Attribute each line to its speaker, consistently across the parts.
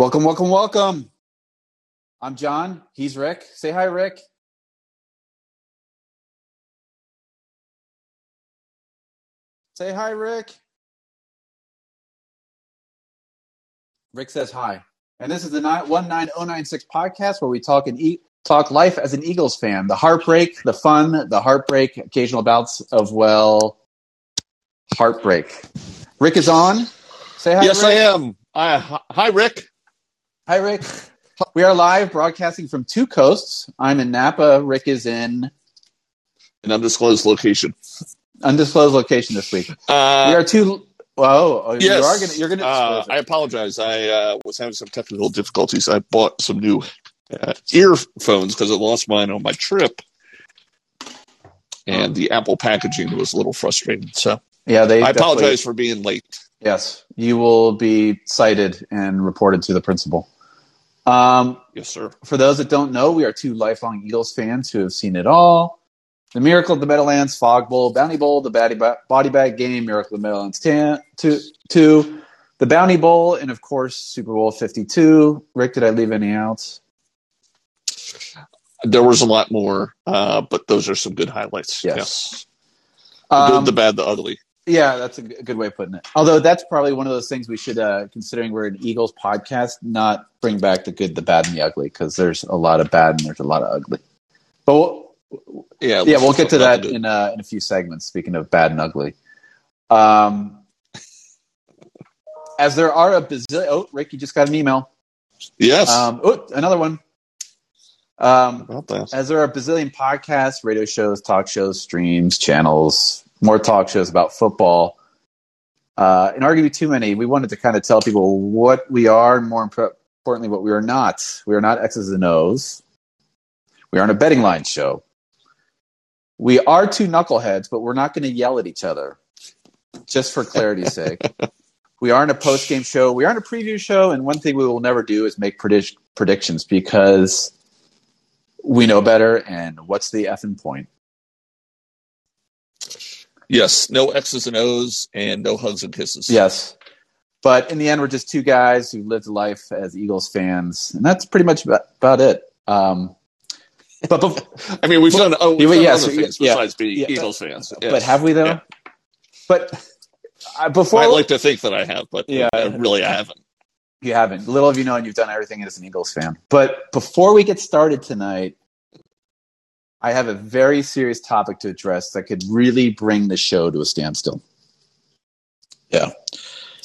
Speaker 1: Welcome, welcome, welcome. I'm John. He's Rick. Say hi, Rick. Say hi, Rick. Rick says hi. And this is the 19096 podcast where we talk and eat talk life as an Eagles fan. The heartbreak, the fun, the heartbreak, occasional bouts of well heartbreak. Rick is on. Say hi.
Speaker 2: Yes,
Speaker 1: Rick.
Speaker 2: I am. Uh, hi, Rick.
Speaker 1: Hi, Rick. We are live broadcasting from two coasts. I'm in Napa. Rick is in
Speaker 2: An undisclosed location.
Speaker 1: undisclosed location this week.
Speaker 2: Uh,
Speaker 1: we are two. Oh,
Speaker 2: yes.
Speaker 1: you are gonna, you're going to
Speaker 2: Uh, I apologize. I uh, was having some technical difficulties. I bought some new uh, earphones because I lost mine on my trip, and the Apple packaging was a little frustrating. So
Speaker 1: yeah, they.
Speaker 2: I apologize for being late.
Speaker 1: Yes, you will be cited and reported to the principal. Um,
Speaker 2: Yes, sir.
Speaker 1: for those that don't know, we are two lifelong Eagles fans who have seen it all. The Miracle of the Meadowlands, Fog Bowl, Bounty Bowl, the Body, ba- body Bag Game, Miracle of the Meadowlands 10, two, two, the Bounty Bowl, and of course, Super Bowl 52. Rick, did I leave any out?
Speaker 2: There was a lot more, uh, but those are some good highlights.
Speaker 1: Yes.
Speaker 2: Yes. The good,
Speaker 1: Um,
Speaker 2: the bad, the ugly.
Speaker 1: Yeah, that's a good way of putting it. Although that's probably one of those things we should, uh, considering we're an Eagles podcast, not bring back the good, the bad, and the ugly because there's a lot of bad and there's a lot of ugly. But we'll,
Speaker 2: Yeah,
Speaker 1: yeah, we'll get to that in uh, in a few segments. Speaking of bad and ugly, um, as there are a bazillion. Oh, Rick, you just got an email.
Speaker 2: Yes.
Speaker 1: Um, oh, another one. Um, as there are a bazillion podcasts, radio shows, talk shows, streams, channels, more talk shows about football. Uh, and arguably too many, we wanted to kind of tell people what we are, and more impor- importantly, what we are not. We are not X's and O's. We aren't a betting line show. We are two knuckleheads, but we're not going to yell at each other, just for clarity's sake. We aren't a post game show. We aren't a preview show. And one thing we will never do is make predict- predictions because we know better. And what's the effing point?
Speaker 2: Yes. No X's and O's and no hugs and kisses.
Speaker 1: Yes. But in the end, we're just two guys who lived life as Eagles fans. And that's pretty much about, about it. Um, but, bef-
Speaker 2: I mean, we've done, oh, we've done
Speaker 1: yes,
Speaker 2: other things
Speaker 1: yeah,
Speaker 2: besides being
Speaker 1: yeah.
Speaker 2: Eagles fans. Yes.
Speaker 1: but have we, though?
Speaker 2: Yeah.
Speaker 1: But uh, before
Speaker 2: I like to think that I have, but
Speaker 1: Yeah.
Speaker 2: uh, really I haven't.
Speaker 1: You haven't. Little have you known you've done everything as an Eagles fan. But before we get started tonight, I have a very serious topic to address that could really bring the show to a standstill. Yeah.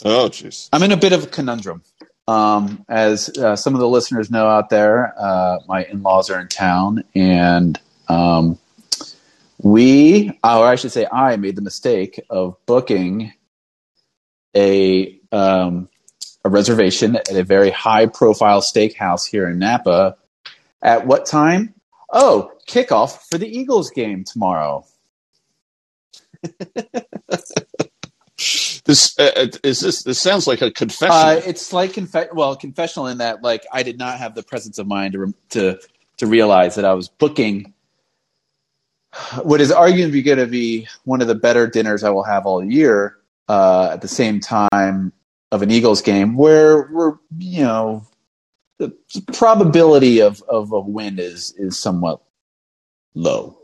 Speaker 2: Oh, jeez.
Speaker 1: I'm in a bit of a conundrum. Um, as uh, some of the listeners know out there, uh, my in laws are in town, and um, we, or I should say, I made the mistake of booking a um, a reservation at a very high profile steakhouse here in Napa. At what time? Oh, kickoff for the Eagles game tomorrow.
Speaker 2: This uh, is this. This sounds like a confession.
Speaker 1: Uh, it's like confe- well, confessional in that like I did not have the presence of mind to to to realize that I was booking what is arguably going to be one of the better dinners I will have all year uh, at the same time of an Eagles game where we're you know the probability of of a win is is somewhat low.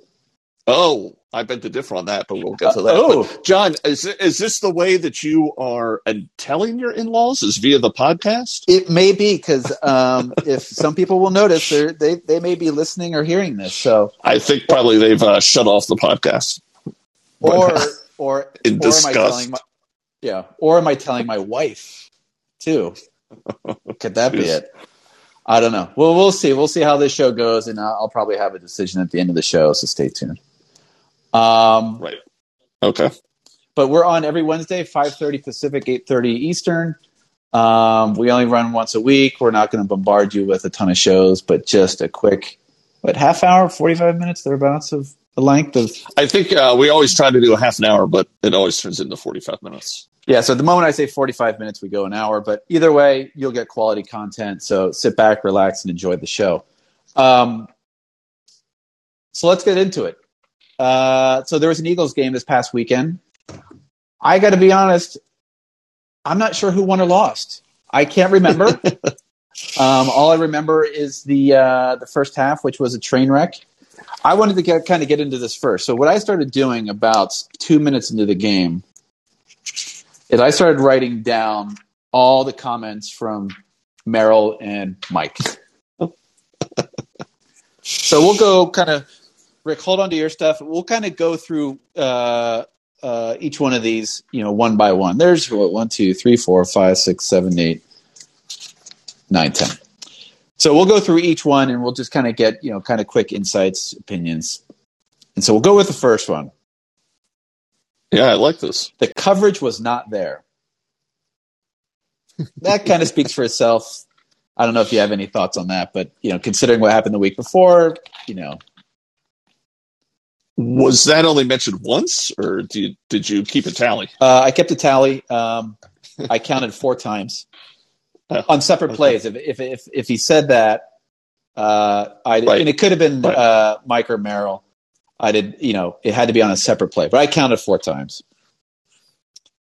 Speaker 2: oh, I beg to differ on that, but we'll get to
Speaker 1: Uh,
Speaker 2: that.
Speaker 1: oh.
Speaker 2: But John, is is this the way that you are uh, telling your in-laws? Is via the podcast?
Speaker 1: It may be because um, if some people will notice, they they may be listening or hearing this. So
Speaker 2: I think probably they've uh, shut off the podcast.
Speaker 1: or or
Speaker 2: In
Speaker 1: or am I
Speaker 2: disgust.
Speaker 1: telling my yeah or am I telling my wife too? Could that be it? I don't know. Well, we'll see. We'll see how this show goes, and I'll, I'll probably have a decision at the end of the show. So stay tuned. Um,
Speaker 2: Right. Okay.
Speaker 1: but we're on every Wednesday, five thirty Pacific, eight thirty Eastern. Um, we only run once a week. We're not going to bombard you with a ton of shows, but just a quick, what half hour, forty five minutes thereabouts of the length of
Speaker 2: I think uh, we always try to do a half an hour, but it always turns into forty-five minutes.
Speaker 1: Yeah, so at the moment I say 45 minutes, we go an hour, but either way, you'll get quality content. So sit back, relax, and enjoy the show. Um, so let's get into it. Uh, so there was an Eagles game this past weekend. I got to be honest, I'm not sure who won or lost. I can't remember. Um, all I remember is the uh, the first half, which was a train wreck. I wanted to get, kind of get into this first. So what I started doing about two minutes into the game is I started writing down all the comments from Merrill and Mike. so we'll go kind of Rick, hold on to your stuff. We'll kind of go through uh, uh, each one of these, you know, one by one. There's what one, two, three, four, five, six, seven, eight, nine, ten. So we'll go through each one and we'll just kind of get, you know, kind of quick insights, opinions. And so we'll go with the first one.
Speaker 2: Yeah, I like this.
Speaker 1: The coverage was not there. that kind of speaks for itself. I don't know if you have any thoughts on that, but you know, considering what happened the week before, you know,
Speaker 2: was that only mentioned once, or did you, did you keep a tally?
Speaker 1: Uh, I kept a tally. Um, I counted four times on separate okay. plays. If, if if if he said that, uh, I right. and it could have been right. uh, Mike or Merrill. I did, you know, it had to be on a separate play, but I counted four times.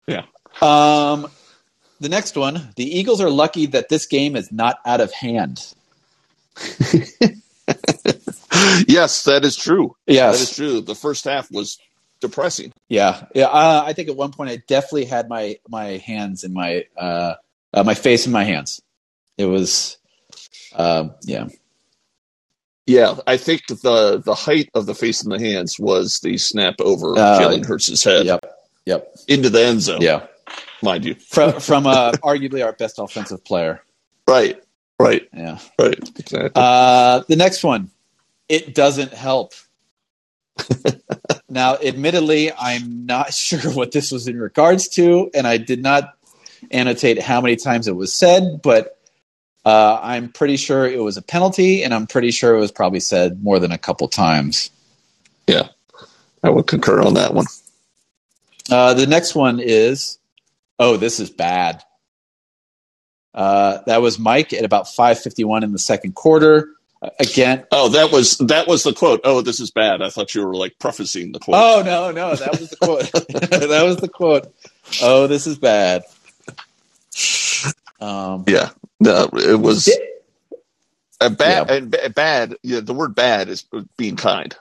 Speaker 2: Yeah.
Speaker 1: Um, the next one: the Eagles are lucky that this game is not out of hand.
Speaker 2: yes, that is true.
Speaker 1: Yes,
Speaker 2: that is true. The first half was depressing.
Speaker 1: Yeah, yeah. Uh, I think at one point I definitely had my my hands in my uh, uh my face in my hands. It was, uh, yeah,
Speaker 2: yeah. I think the the height of the face in the hands was the snap over uh, Jalen Hurts' head.
Speaker 1: Yep, yep,
Speaker 2: into the end zone.
Speaker 1: Yeah,
Speaker 2: mind you,
Speaker 1: from from uh, arguably our best offensive player.
Speaker 2: Right. Right.
Speaker 1: Yeah.
Speaker 2: Right. Exactly.
Speaker 1: Uh, the next one, it doesn't help. now, admittedly, I'm not sure what this was in regards to, and I did not annotate how many times it was said, but uh, I'm pretty sure it was a penalty, and I'm pretty sure it was probably said more than a couple times.
Speaker 2: Yeah, I would concur on that one.
Speaker 1: Uh, the next one is, oh, this is bad. Uh, that was Mike at about 5:51 in the second quarter. Again,
Speaker 2: oh, that was that was the quote. Oh, this is bad. I thought you were like prefacing the quote.
Speaker 1: Oh no, no, that was the quote. that was the quote. Oh, this is bad.
Speaker 2: Um, yeah, no, it was a bad. Yeah. And bad. Yeah, the word "bad" is being kind.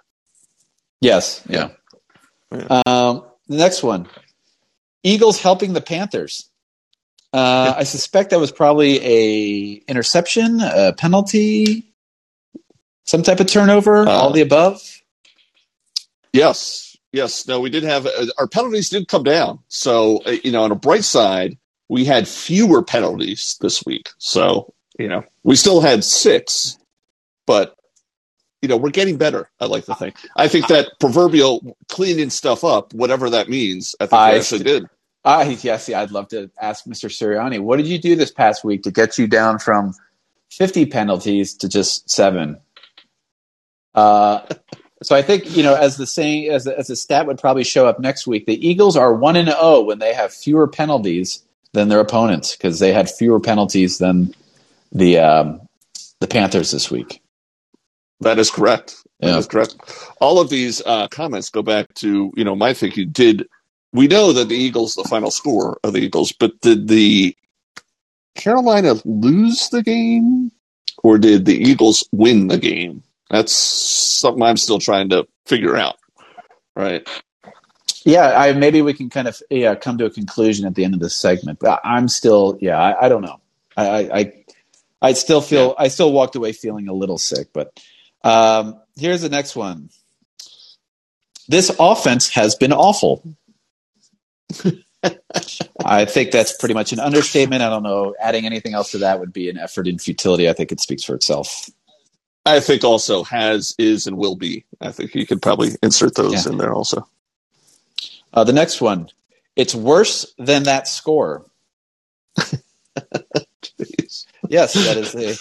Speaker 1: Yes. Yeah. yeah. Um, the next one: Eagles helping the Panthers. Uh, I suspect that was probably a interception, a penalty, some type of turnover, uh, all the above.
Speaker 2: Yes, yes. No, we did have uh, our penalties did come down. So uh, you know, on a bright side, we had fewer penalties this week. So you know, we still had six, but you know, we're getting better. I like to think. I think that proverbial cleaning stuff up, whatever that means, I think I actually did.
Speaker 1: I yes, yeah, I'd love to ask Mr. Sirianni, what did you do this past week to get you down from 50 penalties to just seven? Uh, so I think, you know, as the saying, as as a stat would probably show up next week, the Eagles are 1 and 0 when they have fewer penalties than their opponents because they had fewer penalties than the um, the Panthers this week.
Speaker 2: That is correct. That yeah. is correct. All of these uh, comments go back to, you know, my thinking. Did we know that the Eagles, the final score of the Eagles, but did the Carolina lose the game or did the Eagles win the game? That's something I'm still trying to figure out. Right.
Speaker 1: Yeah, I maybe we can kind of yeah come to a conclusion at the end of this segment. But I'm still yeah I, I don't know. I, I I still feel yeah. I still walked away feeling a little sick. But um, here's the next one. This offense has been awful. I think that's pretty much an understatement. I don't know. Adding anything else to that would be an effort in futility. I think it speaks for itself.
Speaker 2: I think also has, is, and will be. I think you could probably insert those yeah. in there also.
Speaker 1: Uh, the next one. It's worse than that score. yes, that is a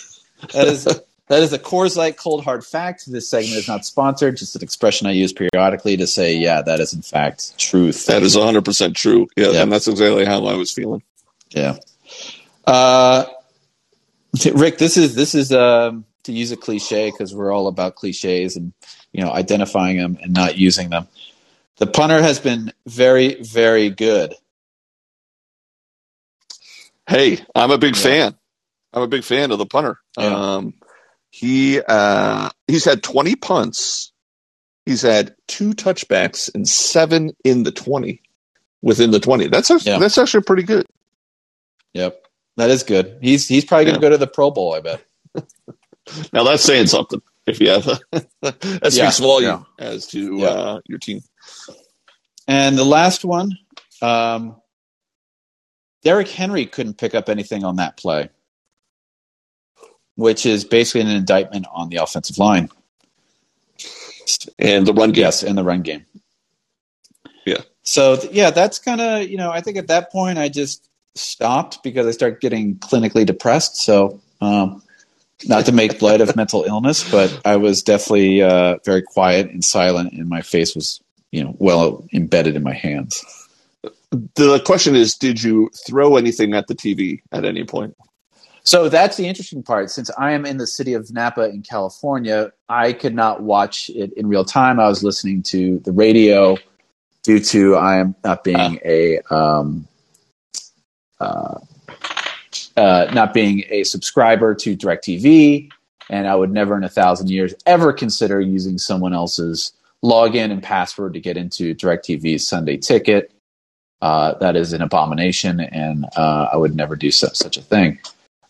Speaker 1: that is that is a Coors Light cold hard fact. This segment is not sponsored, just an expression I use periodically to say, yeah, that is in fact truth.
Speaker 2: That is 100% true. Yeah, yeah. and that's exactly how I was feeling.
Speaker 1: Yeah. Uh, Rick, this is this is um, to use a cliche because we're all about cliches and you know identifying them and not using them. The punter has been very, very good.
Speaker 2: Hey, I'm a big yeah. fan. I'm a big fan of the punter. Yeah. Um, he uh, he's had 20 punts. He's had two touchbacks and seven in the 20 within the 20. That's actually, yeah. that's actually pretty good.
Speaker 1: Yep. That is good. He's he's probably going to go to the Pro Bowl, I bet.
Speaker 2: now that's saying something. If you have a, that speaks volume as to uh, your team.
Speaker 1: And the last one, um, Derrick Henry couldn't pick up anything on that play, which is basically an indictment on the offensive line
Speaker 2: and the run game.
Speaker 1: Yes, in the run game.
Speaker 2: Yeah.
Speaker 1: So yeah, that's kind of you know I think at that point I just stopped because I started getting clinically depressed. So um, not to make light of mental illness, but I was definitely uh, very quiet and silent, and my face was you know well embedded in my hands
Speaker 2: the question is, did you throw anything at the TV at any point?
Speaker 1: So that's the interesting part. Since I am in the city of Napa in California, I could not watch it in real time. I was listening to the radio due to I am not being uh. a um, uh, uh, not being a subscriber to DirecTV, and I would never in a thousand years ever consider using someone else's login and password to get into DirecTV's Sunday Ticket. Uh, that is an abomination, and uh, I would never do so, such a thing.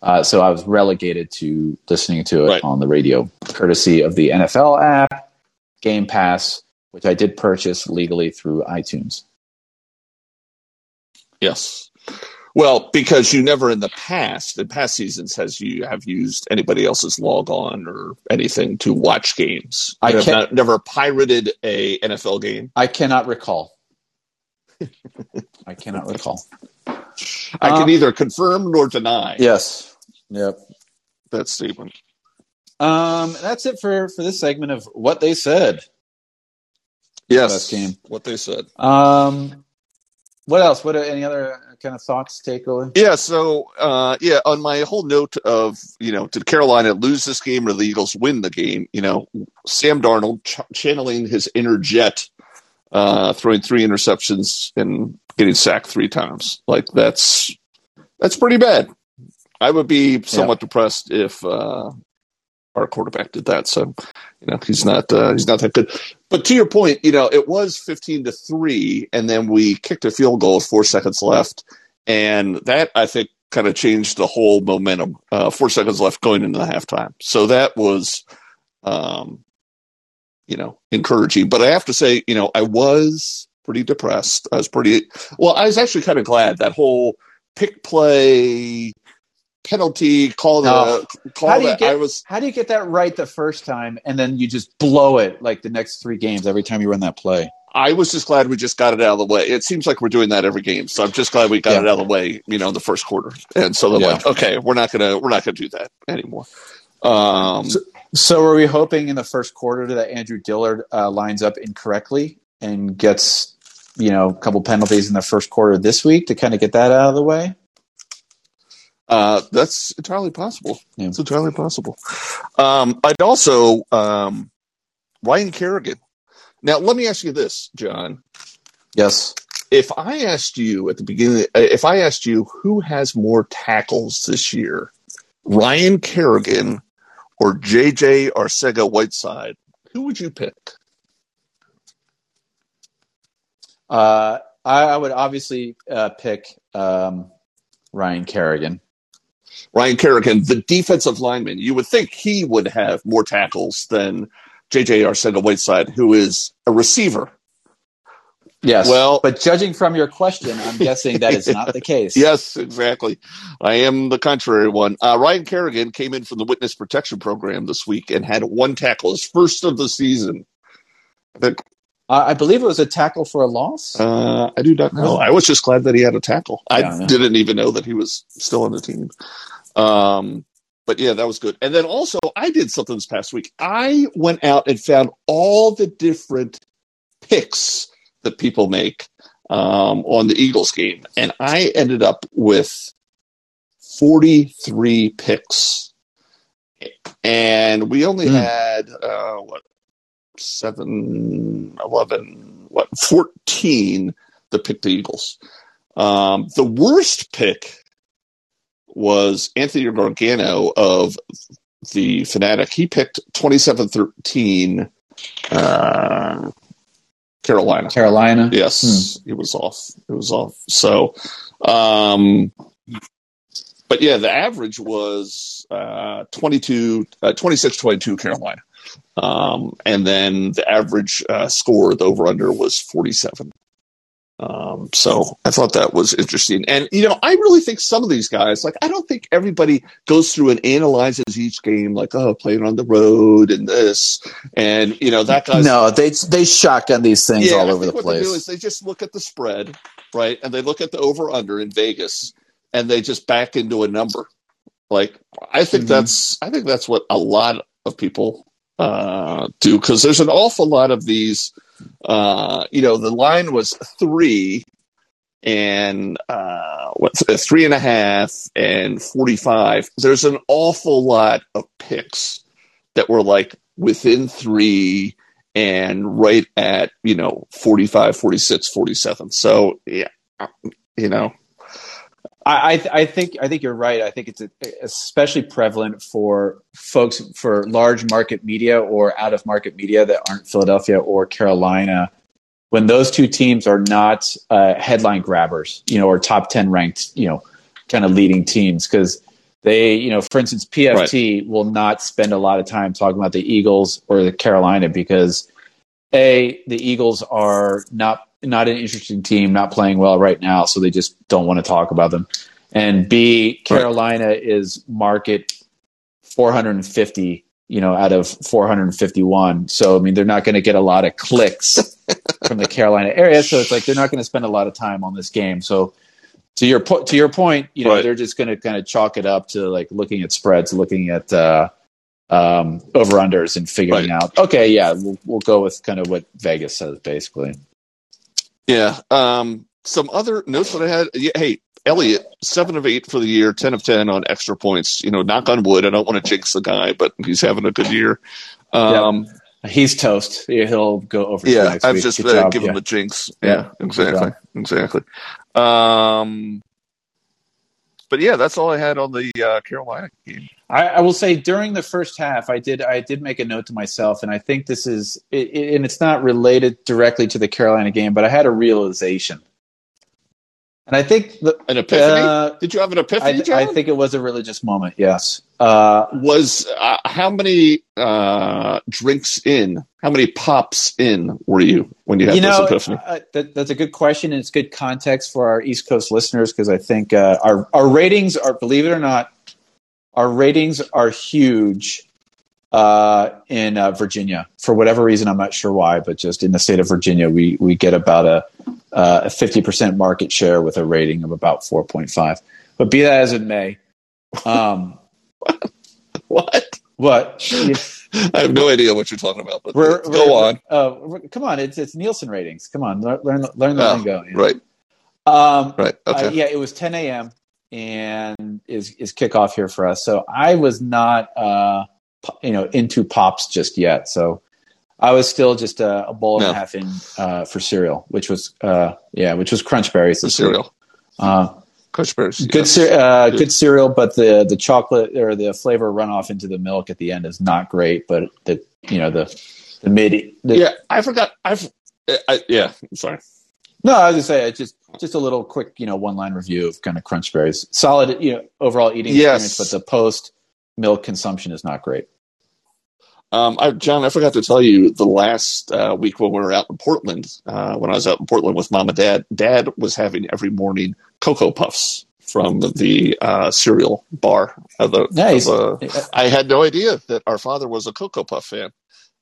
Speaker 1: Uh, so I was relegated to listening to it right. on the radio, courtesy of the NFL app, Game Pass, which I did purchase legally through iTunes.
Speaker 2: Yes. Well, because you never in the past, in past seasons, has you have used anybody else's log on or anything to watch games. You I have not, never pirated a NFL game.
Speaker 1: I cannot recall. I cannot recall.
Speaker 2: I can um, either confirm nor deny.
Speaker 1: Yes. Yep.
Speaker 2: That statement.
Speaker 1: Um, that's it for for this segment of what they said.
Speaker 2: Yes. Game. What they said.
Speaker 1: Um, what else? What are any other kind of thoughts, takeaway?
Speaker 2: Yeah. So, uh, yeah, on my whole note of you know, did Carolina lose this game or the Eagles win the game? You know, Sam Darnold ch- channeling his inner jet uh, throwing three interceptions and getting sacked three times. Like that's that's pretty bad. I would be somewhat yeah. depressed if uh, our quarterback did that. So you know he's not uh, he's not that good. But to your point, you know it was fifteen to three, and then we kicked a field goal with four seconds left, and that I think kind of changed the whole momentum. Uh, four seconds left going into the halftime, so that was um, you know, encouraging. But I have to say, you know, I was pretty depressed. I was pretty well. I was actually kind of glad that whole pick play penalty call the oh. call
Speaker 1: how do you
Speaker 2: that
Speaker 1: get,
Speaker 2: I was
Speaker 1: how do you get that right the first time and then you just blow it like the next three games every time you run that play
Speaker 2: I was just glad we just got it out of the way. It seems like we're doing that every game, so I'm just glad we got yeah. it out of the way, you know, in the first quarter. And so they're yeah. like, okay, we're not gonna we're not gonna do that anymore. Um,
Speaker 1: so, so, are we hoping in the first quarter that Andre Dillard uh, lines up incorrectly and gets, you know, a couple penalties in the first quarter this week to kind of get that out of the way?
Speaker 2: Uh, that's entirely possible. Yeah. It's entirely possible. Um, I'd also um, Ryan Kerrigan. Now, let me ask you this, John.
Speaker 1: Yes.
Speaker 2: If I asked you at the beginning, if I asked you who has more tackles this year, Ryan Kerrigan or JJ Arcega Whiteside, who would you pick?
Speaker 1: Uh, I, I, would obviously uh, pick um, Ryan Kerrigan.
Speaker 2: Ryan Kerrigan, the defensive lineman, you would think he would have more tackles than JJ Arcega Whiteside, who is a receiver.
Speaker 1: Yes. Well, but judging from your question, I'm guessing that is not the case.
Speaker 2: yes, exactly. I am the contrary one. Uh, Ryan Kerrigan came in from the Witness Protection Program this week and had one tackle, his first of the season.
Speaker 1: I, think, uh, I believe it was a tackle for a loss.
Speaker 2: Uh, I do not know. I was just glad that he had a tackle. I, I didn't even know that he was still on the team. Um, but yeah, that was good. And then also, I did something this past week. I went out and found all the different picks that people make um, on the Eagles game, and I ended up with 43 picks, and we only mm. had uh, what seven, 11, what 14 that picked the Eagles. Um, the worst pick was Anthony Gargano of the Fanatic. He picked 27 13 uh, Carolina.
Speaker 1: Carolina.
Speaker 2: Yes, hmm. it was off. It was off. So, um, but yeah, the average was uh, 22, uh, 26 22 Carolina. Um, and then the average uh, score, the over under was 47. Um, so I thought that was interesting. And, you know, I really think some of these guys, like, I don't think everybody goes through and analyzes each game, like, oh, playing on the road and this. And, you know, that guy's.
Speaker 1: No, they, they shotgun these things yeah, all over the place. They do is
Speaker 2: they just look at the spread, right? And they look at the over under in Vegas and they just back into a number. Like, I think mm-hmm. that's, I think that's what a lot of people uh, do because there's an awful lot of these uh, you know, the line was three and uh, what three and a half and 45. There's an awful lot of picks that were like within three and right at, you know, 45, 46, 47. So, yeah, you know,
Speaker 1: I, I think I think you're right. I think it's especially prevalent for folks for large market media or out of market media that aren't Philadelphia or Carolina. When those two teams are not uh, headline grabbers, you know, or top ten ranked, you know, kind of leading teams, because they, you know, for instance, PFT right. will not spend a lot of time talking about the Eagles or the Carolina because a the Eagles are not not an interesting team, not playing well right now, so they just don't want to talk about them. And B, Carolina right. is market 450, you know, out of 451. So I mean, they're not going to get a lot of clicks from the Carolina area. So it's like they're not going to spend a lot of time on this game. So to your point, to your point, you know, right. they're just going to kind of chalk it up to like looking at spreads, looking at uh, um, over unders, and figuring right. out. Okay, yeah, we'll, we'll go with kind of what Vegas says, basically.
Speaker 2: Yeah. Um, some other notes that I had. Yeah, Jake Elliott, seven of eight for the year, ten of ten on extra points. You know, knock on wood. I don't want to jinx the guy, but he's having a good year. Um.
Speaker 1: He's toast. He'll go over.
Speaker 2: Yeah, I've week. just uh, given him a jinx. Yeah, yeah exactly, exactly. Um, but yeah, that's all I had on the uh, Carolina game.
Speaker 1: I, I, will say during the first half, I did I did make a note to myself, and I think this is, it, it, and it's not related directly to the Carolina game, but I had a realization, and I think the,
Speaker 2: an epiphany. Uh, did you have an epiphany?
Speaker 1: I, I, think it was a religious moment. Yes. Uh,
Speaker 2: was uh, how many uh, drinks in? How many pops in were you when you had you know, this epiphany?
Speaker 1: Uh, that, that's a good question, and it's good context for our East Coast listeners because I think uh, our our ratings are, believe it or not, our ratings are huge uh, in uh, Virginia for whatever reason. I'm not sure why, but just in the state of Virginia, we we get about a a 50% market share with a rating of about 4.5. But be that as it may, um,
Speaker 2: what?
Speaker 1: What?
Speaker 2: I have no idea what you're talking about, but we're, go we're, on.
Speaker 1: Uh, come on, it's it's Nielsen ratings. Come on, learn learn the oh, lingo.
Speaker 2: Right.
Speaker 1: Um,
Speaker 2: right. Uh, okay.
Speaker 1: Uh, yeah, it was 10 a.m. and is is kickoff here for us. So I was not, uh, you know, into pops just yet. So I was still just a, a bowl no. and a half in uh, for cereal, which was uh, yeah, which was Crunch Berries.
Speaker 2: The cereal.
Speaker 1: Uh,
Speaker 2: Crunch Berries.
Speaker 1: Good, yes. uh, good cereal, but the the chocolate or the flavor runoff into the milk at the end is not great. But the you know the the mid. The,
Speaker 2: yeah, I forgot. I've I, yeah. I'm sorry.
Speaker 1: No, I was just say it's just just a little quick you know one line review of kind of Crunch Berries. Solid you know overall eating yes. experience, but the post milk consumption is not great.
Speaker 2: Um, I, John, I forgot to tell you the last uh, week when we were out in Portland, uh, when I was out in Portland with mom and dad, dad was having every morning Cocoa Puffs from the uh, cereal bar. Of the,
Speaker 1: nice.
Speaker 2: Of the, I had no idea that our father was a Cocoa Puff fan.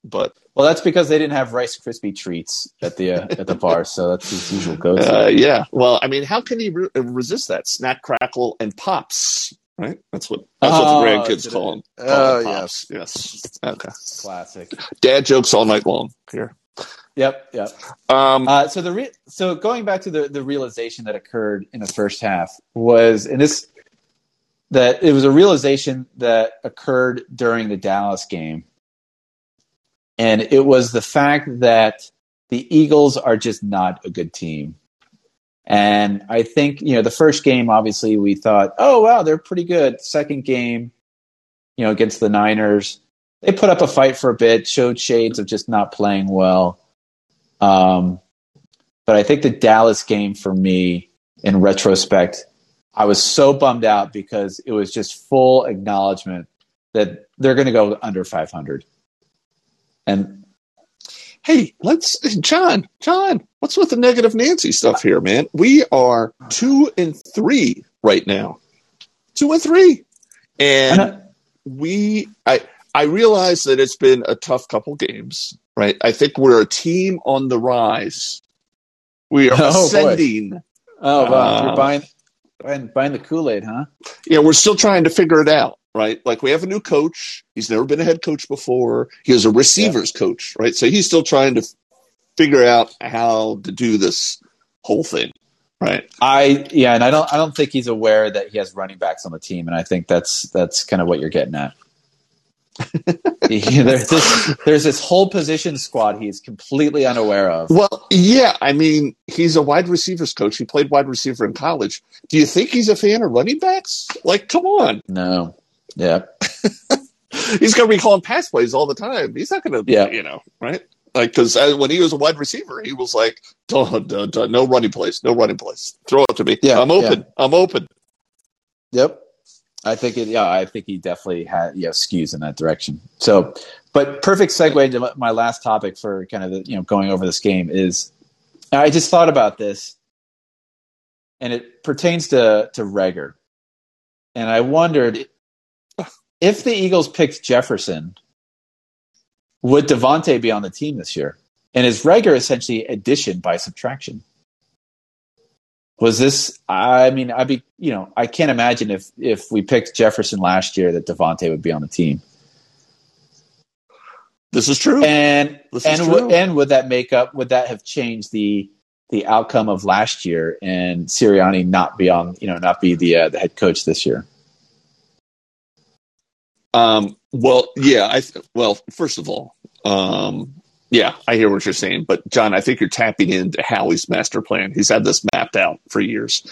Speaker 2: But
Speaker 1: well, that's because they didn't have Rice Krispie treats at the uh, at the bar, so that's his usual go-to.
Speaker 2: Uh, yeah, well, I mean, how can he re- resist that? Snack, crackle, and pops right? That's what that's oh, what the oh, grandkids call them.
Speaker 1: Oh yes,
Speaker 2: yes. Okay.
Speaker 1: Classic.
Speaker 2: Dad jokes all night long here.
Speaker 1: Yep, yep. Um, uh, so the re- so going back to the the realization that occurred in the first half was, and this that it was a realization that occurred during the Dallas game, and it was the fact that the Eagles are just not a good team. And I think, you know, the first game, obviously, we thought, oh, wow, they're pretty good. Second game, you know, against the Niners, they put up a fight for a bit, showed shades of just not playing well. Um, but I think the Dallas game for me, in retrospect, I was so bummed out because it was just full acknowledgement that they're going to go under 500. And
Speaker 2: hey, let's John, John, what's with the negative Nancy stuff here, man? We are two and three right now, two and three, and we I I realize that it's been a tough couple games, right? I think we're a team on the rise. We are oh, ascending.
Speaker 1: Boy. Oh wow, uh, you're buying buying, buying the Kool Aid, huh?
Speaker 2: Yeah, we're still trying to figure it out, right? Like we have a new coach. He's never been a head coach before. He was a receivers yeah. coach, right? So he's still trying to figure out how to do this whole thing. Right.
Speaker 1: I yeah, and I don't I don't think he's aware that he has running backs on the team, and I think that's that's kind of what you're getting at. there's, this, there's this whole position squad he's completely unaware of.
Speaker 2: Well, yeah, I mean, he's a wide receivers coach. He played wide receiver in college. Do you think he's a fan of running backs? Like, come on.
Speaker 1: No. Yeah.
Speaker 2: he's going to be calling pass plays all the time. He's not going to, yeah. you know, right? Like, because uh, when he was a wide receiver, he was like, don't, don't, don't, no running plays, no running plays. Throw it to me. Yeah, I'm open. Yeah. I'm open.
Speaker 1: Yep. I think it. Yeah, I think he definitely had yeah skews in that direction. So, but perfect segue to my last topic for kind of the, you know going over this game is I just thought about this, and it pertains to to Reagor, and I wondered if the Eagles picked Jefferson, would DeVonta be on the team this year? And is Reagor essentially addition by subtraction? was this i mean i'd be you know i can't imagine if if we picked jefferson last year that DeVonta would be on the team
Speaker 2: this is true
Speaker 1: and and true. and would that make up would that have changed the the outcome of last year and Sirianni not be on you know not be the uh, the head coach this year
Speaker 2: um well yeah i well first of all um yeah, I hear what you're saying, but John, I think you're tapping into Howie's master plan. He's had this mapped out for years.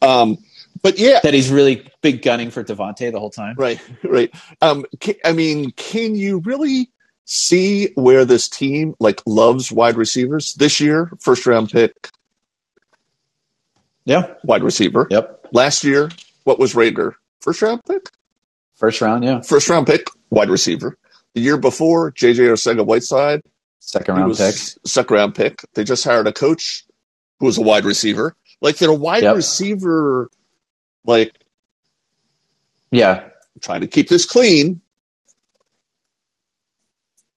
Speaker 2: Um, but yeah,
Speaker 1: that he's really big gunning for DeVonta the whole time.
Speaker 2: Right, right. Um, can, I mean, can you really see where this team like loves wide receivers this year? First round pick.
Speaker 1: Yeah,
Speaker 2: wide receiver.
Speaker 1: Yep.
Speaker 2: Last year, what was Reagor? First round pick.
Speaker 1: First round, yeah.
Speaker 2: First round pick, wide receiver. The year before, JJ Arcega Whiteside,
Speaker 1: Second round pick.
Speaker 2: Second round pick. They just hired a coach who was a wide receiver. Like they're a wide yep. receiver, like
Speaker 1: yeah,
Speaker 2: trying to keep this clean.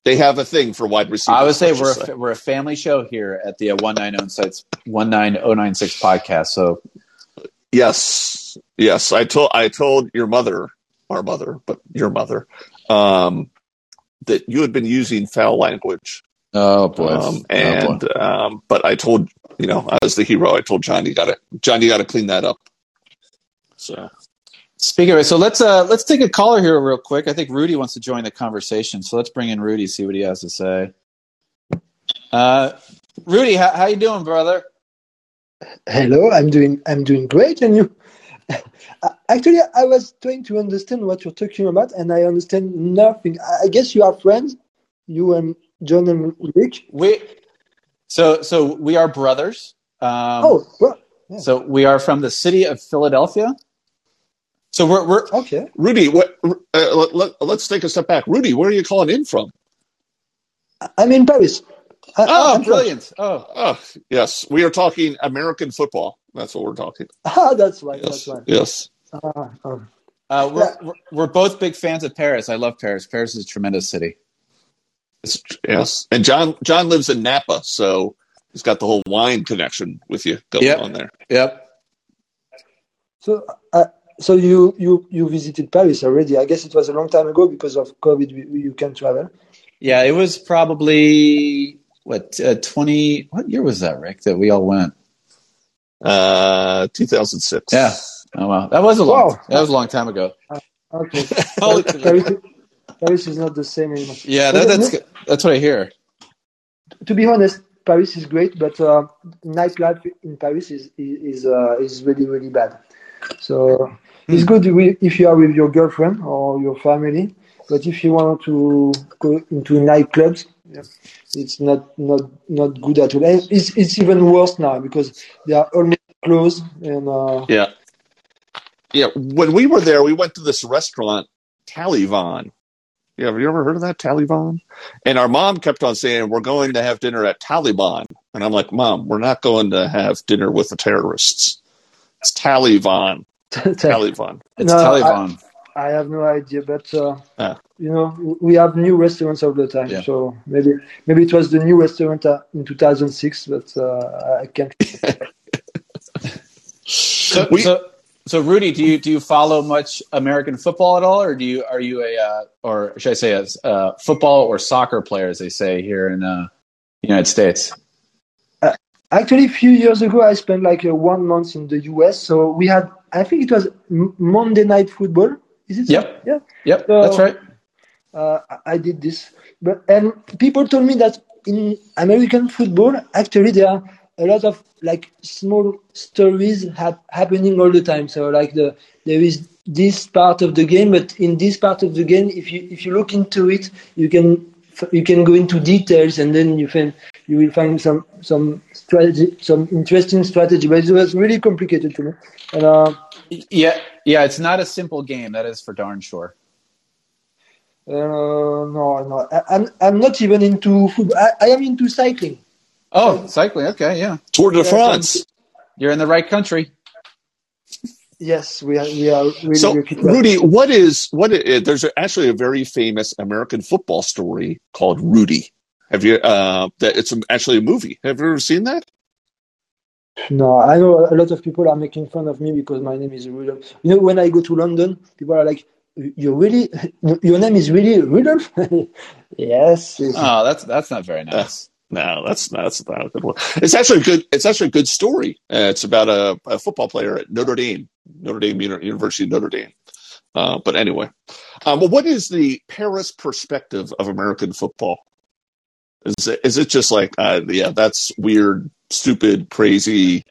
Speaker 2: They have a thing for wide receivers.
Speaker 1: I would say we're a, we're a family show here at the uh, one nine oh sites one nine oh nine six podcast. So
Speaker 2: yes, yes, I told I told your mother, our mother, but your mother, um, that you had been using foul language
Speaker 1: Oh boy!
Speaker 2: Um, and oh boy. Um, but I told you know I was the hero. I told John you got to John you got to clean that up. So
Speaker 1: speaking of it, so let's uh let's take a caller here real quick. I think Rudy wants to join the conversation, so let's bring in Rudy see what he has to say. Uh, Rudy, how, how you doing, brother?
Speaker 3: Hello, I'm doing I'm doing great, and you? Actually, I was trying to understand what you're talking about, and I understand nothing. I guess you are friends, you and John and Rick?
Speaker 1: We so so we are brothers. Um,
Speaker 3: oh, well,
Speaker 1: yeah. so we are from the city of Philadelphia. So we're we're
Speaker 3: okay.
Speaker 2: Rudy, what? Uh, let, us take a step back. Rudy, where are you calling in from?
Speaker 3: I'm in Paris.
Speaker 1: I, oh, brilliant! Oh.
Speaker 2: oh, yes, we are talking American football. That's what we're talking.
Speaker 3: Ah, that's right.
Speaker 2: Yes.
Speaker 3: That's right.
Speaker 2: Yes.
Speaker 3: Uh, uh,
Speaker 1: uh, we're, yeah. we're, we're both big fans of Paris. I love Paris. Paris is a tremendous city.
Speaker 2: Yes, and John John lives in Napa, so he's got the whole wine connection with you going
Speaker 1: yep.
Speaker 2: on there.
Speaker 1: Yep.
Speaker 3: So, uh, so you you you visited Paris already? I guess it was a long time ago because of COVID. You can't travel.
Speaker 1: Yeah, it was probably what uh, twenty. What year was that, Rick? That we all went.
Speaker 2: Uh, two thousand six.
Speaker 1: Yeah. Oh wow, that was a long. Wow. That was a long time ago.
Speaker 3: Uh, okay. Paris, Paris is not the same anymore.
Speaker 1: Yeah, that, that's that's what I hear.
Speaker 3: To be honest, Paris is great, but uh, nightlife in Paris is is uh, is really really bad. So it's
Speaker 2: Hmm.
Speaker 3: good if you are with your girlfriend or your family, but if you want to go into nightclubs, yeah, it's not not not good at all. And it's it's even worse now because they are almost closed and. Uh,
Speaker 2: Yeah. Yeah. When we were there, we went to this restaurant, Taliban. Yeah, have you ever heard of that, Taliban? And our mom kept on saying, We're going to have dinner at Taliban. And I'm like, Mom, we're not going to have dinner with the terrorists. It's Taliban. Taliban.
Speaker 1: It's
Speaker 3: No,
Speaker 1: Taliban.
Speaker 3: I have no idea, but uh,
Speaker 2: Ah.
Speaker 3: you know, we have new restaurants all the time.
Speaker 1: Yeah.
Speaker 3: So maybe maybe it was the new restaurant uh, in 2006, but uh, I can't.
Speaker 1: So,
Speaker 2: We-
Speaker 1: so, so Rudy, do you do you follow much American football at all, or do you are you a uh, or should I say a uh, football or soccer player, as they say here in uh, United States?
Speaker 3: Actually, a few years ago, I spent like uh, one month in the US. So we had, I think it was M- Monday Night Football. Is it? so?
Speaker 1: Yep.
Speaker 3: Yeah.
Speaker 1: Yep,
Speaker 3: So-
Speaker 1: that's right.
Speaker 3: uh, I- I did this. But and people told me that in American football, actually there are a lot of like small stories hap- happening all the time. So like the there is this part of the game, but in this part of the game, if you if you look into it, you can you can go into details, and then you can you will find some some strategy, some interesting strategy. But it was really complicated to me. And, uh,
Speaker 1: Yeah, yeah, it's not a simple game. That is for darn sure.
Speaker 3: uh, no, no, I, I'm I'm not even into football. I, I am into cycling.
Speaker 1: Oh, cycling. Okay, yeah,
Speaker 2: Tour de
Speaker 3: Yeah,
Speaker 2: France.
Speaker 1: you're in the right country.
Speaker 3: Yes, we are. We are really
Speaker 2: So. Rudy, what is what? Uh, there's actually a very famous American football story called Rudy. Have you? Uh, that it's actually a movie. Have you ever seen that?
Speaker 3: No, I know a lot of people are making fun of me because my name is Rudolph. You know, when I go to London, people are like, "You really, your name is really Rudolph?" yes. it's-
Speaker 1: Oh, that's that's not very nice.
Speaker 2: Uh, No, that's that's not a good one. It's actually a good. It's actually a good story. Uh, it's about a, a football player at Notre Dame, Notre Dame University of Notre Dame. Uh, but anyway, um, well, what is the Paris perspective of American football? Is it, is it just like, uh, yeah, that's weird, stupid, crazy?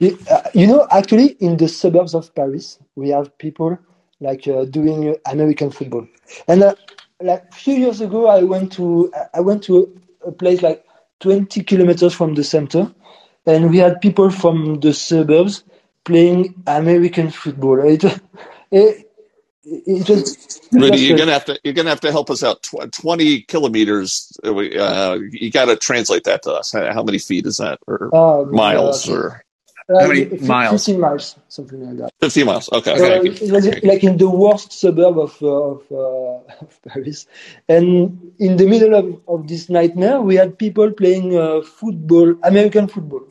Speaker 3: You, uh, you know, actually, in the suburbs of Paris, we have people like uh, doing American football. And uh, like a few years ago, I went to I went to a, place like 20 kilometers from the center, and we had people from the suburbs playing American football. It, it, it was
Speaker 2: Rudy, you're gonna have to you're gonna have to help us out. Tw- Twenty kilometers. Uh, uh, you got to translate that to us. How many feet is that, or
Speaker 3: um,
Speaker 2: miles,
Speaker 3: uh,
Speaker 2: or
Speaker 1: How many
Speaker 3: fif-
Speaker 1: miles?
Speaker 3: 15 miles, something like that.
Speaker 2: fifty miles? Okay.
Speaker 3: So
Speaker 2: okay.
Speaker 3: it was like in the worst suburb of uh, of, uh, of Paris, and in the middle of, of this nightmare, we had people playing uh, football, American football,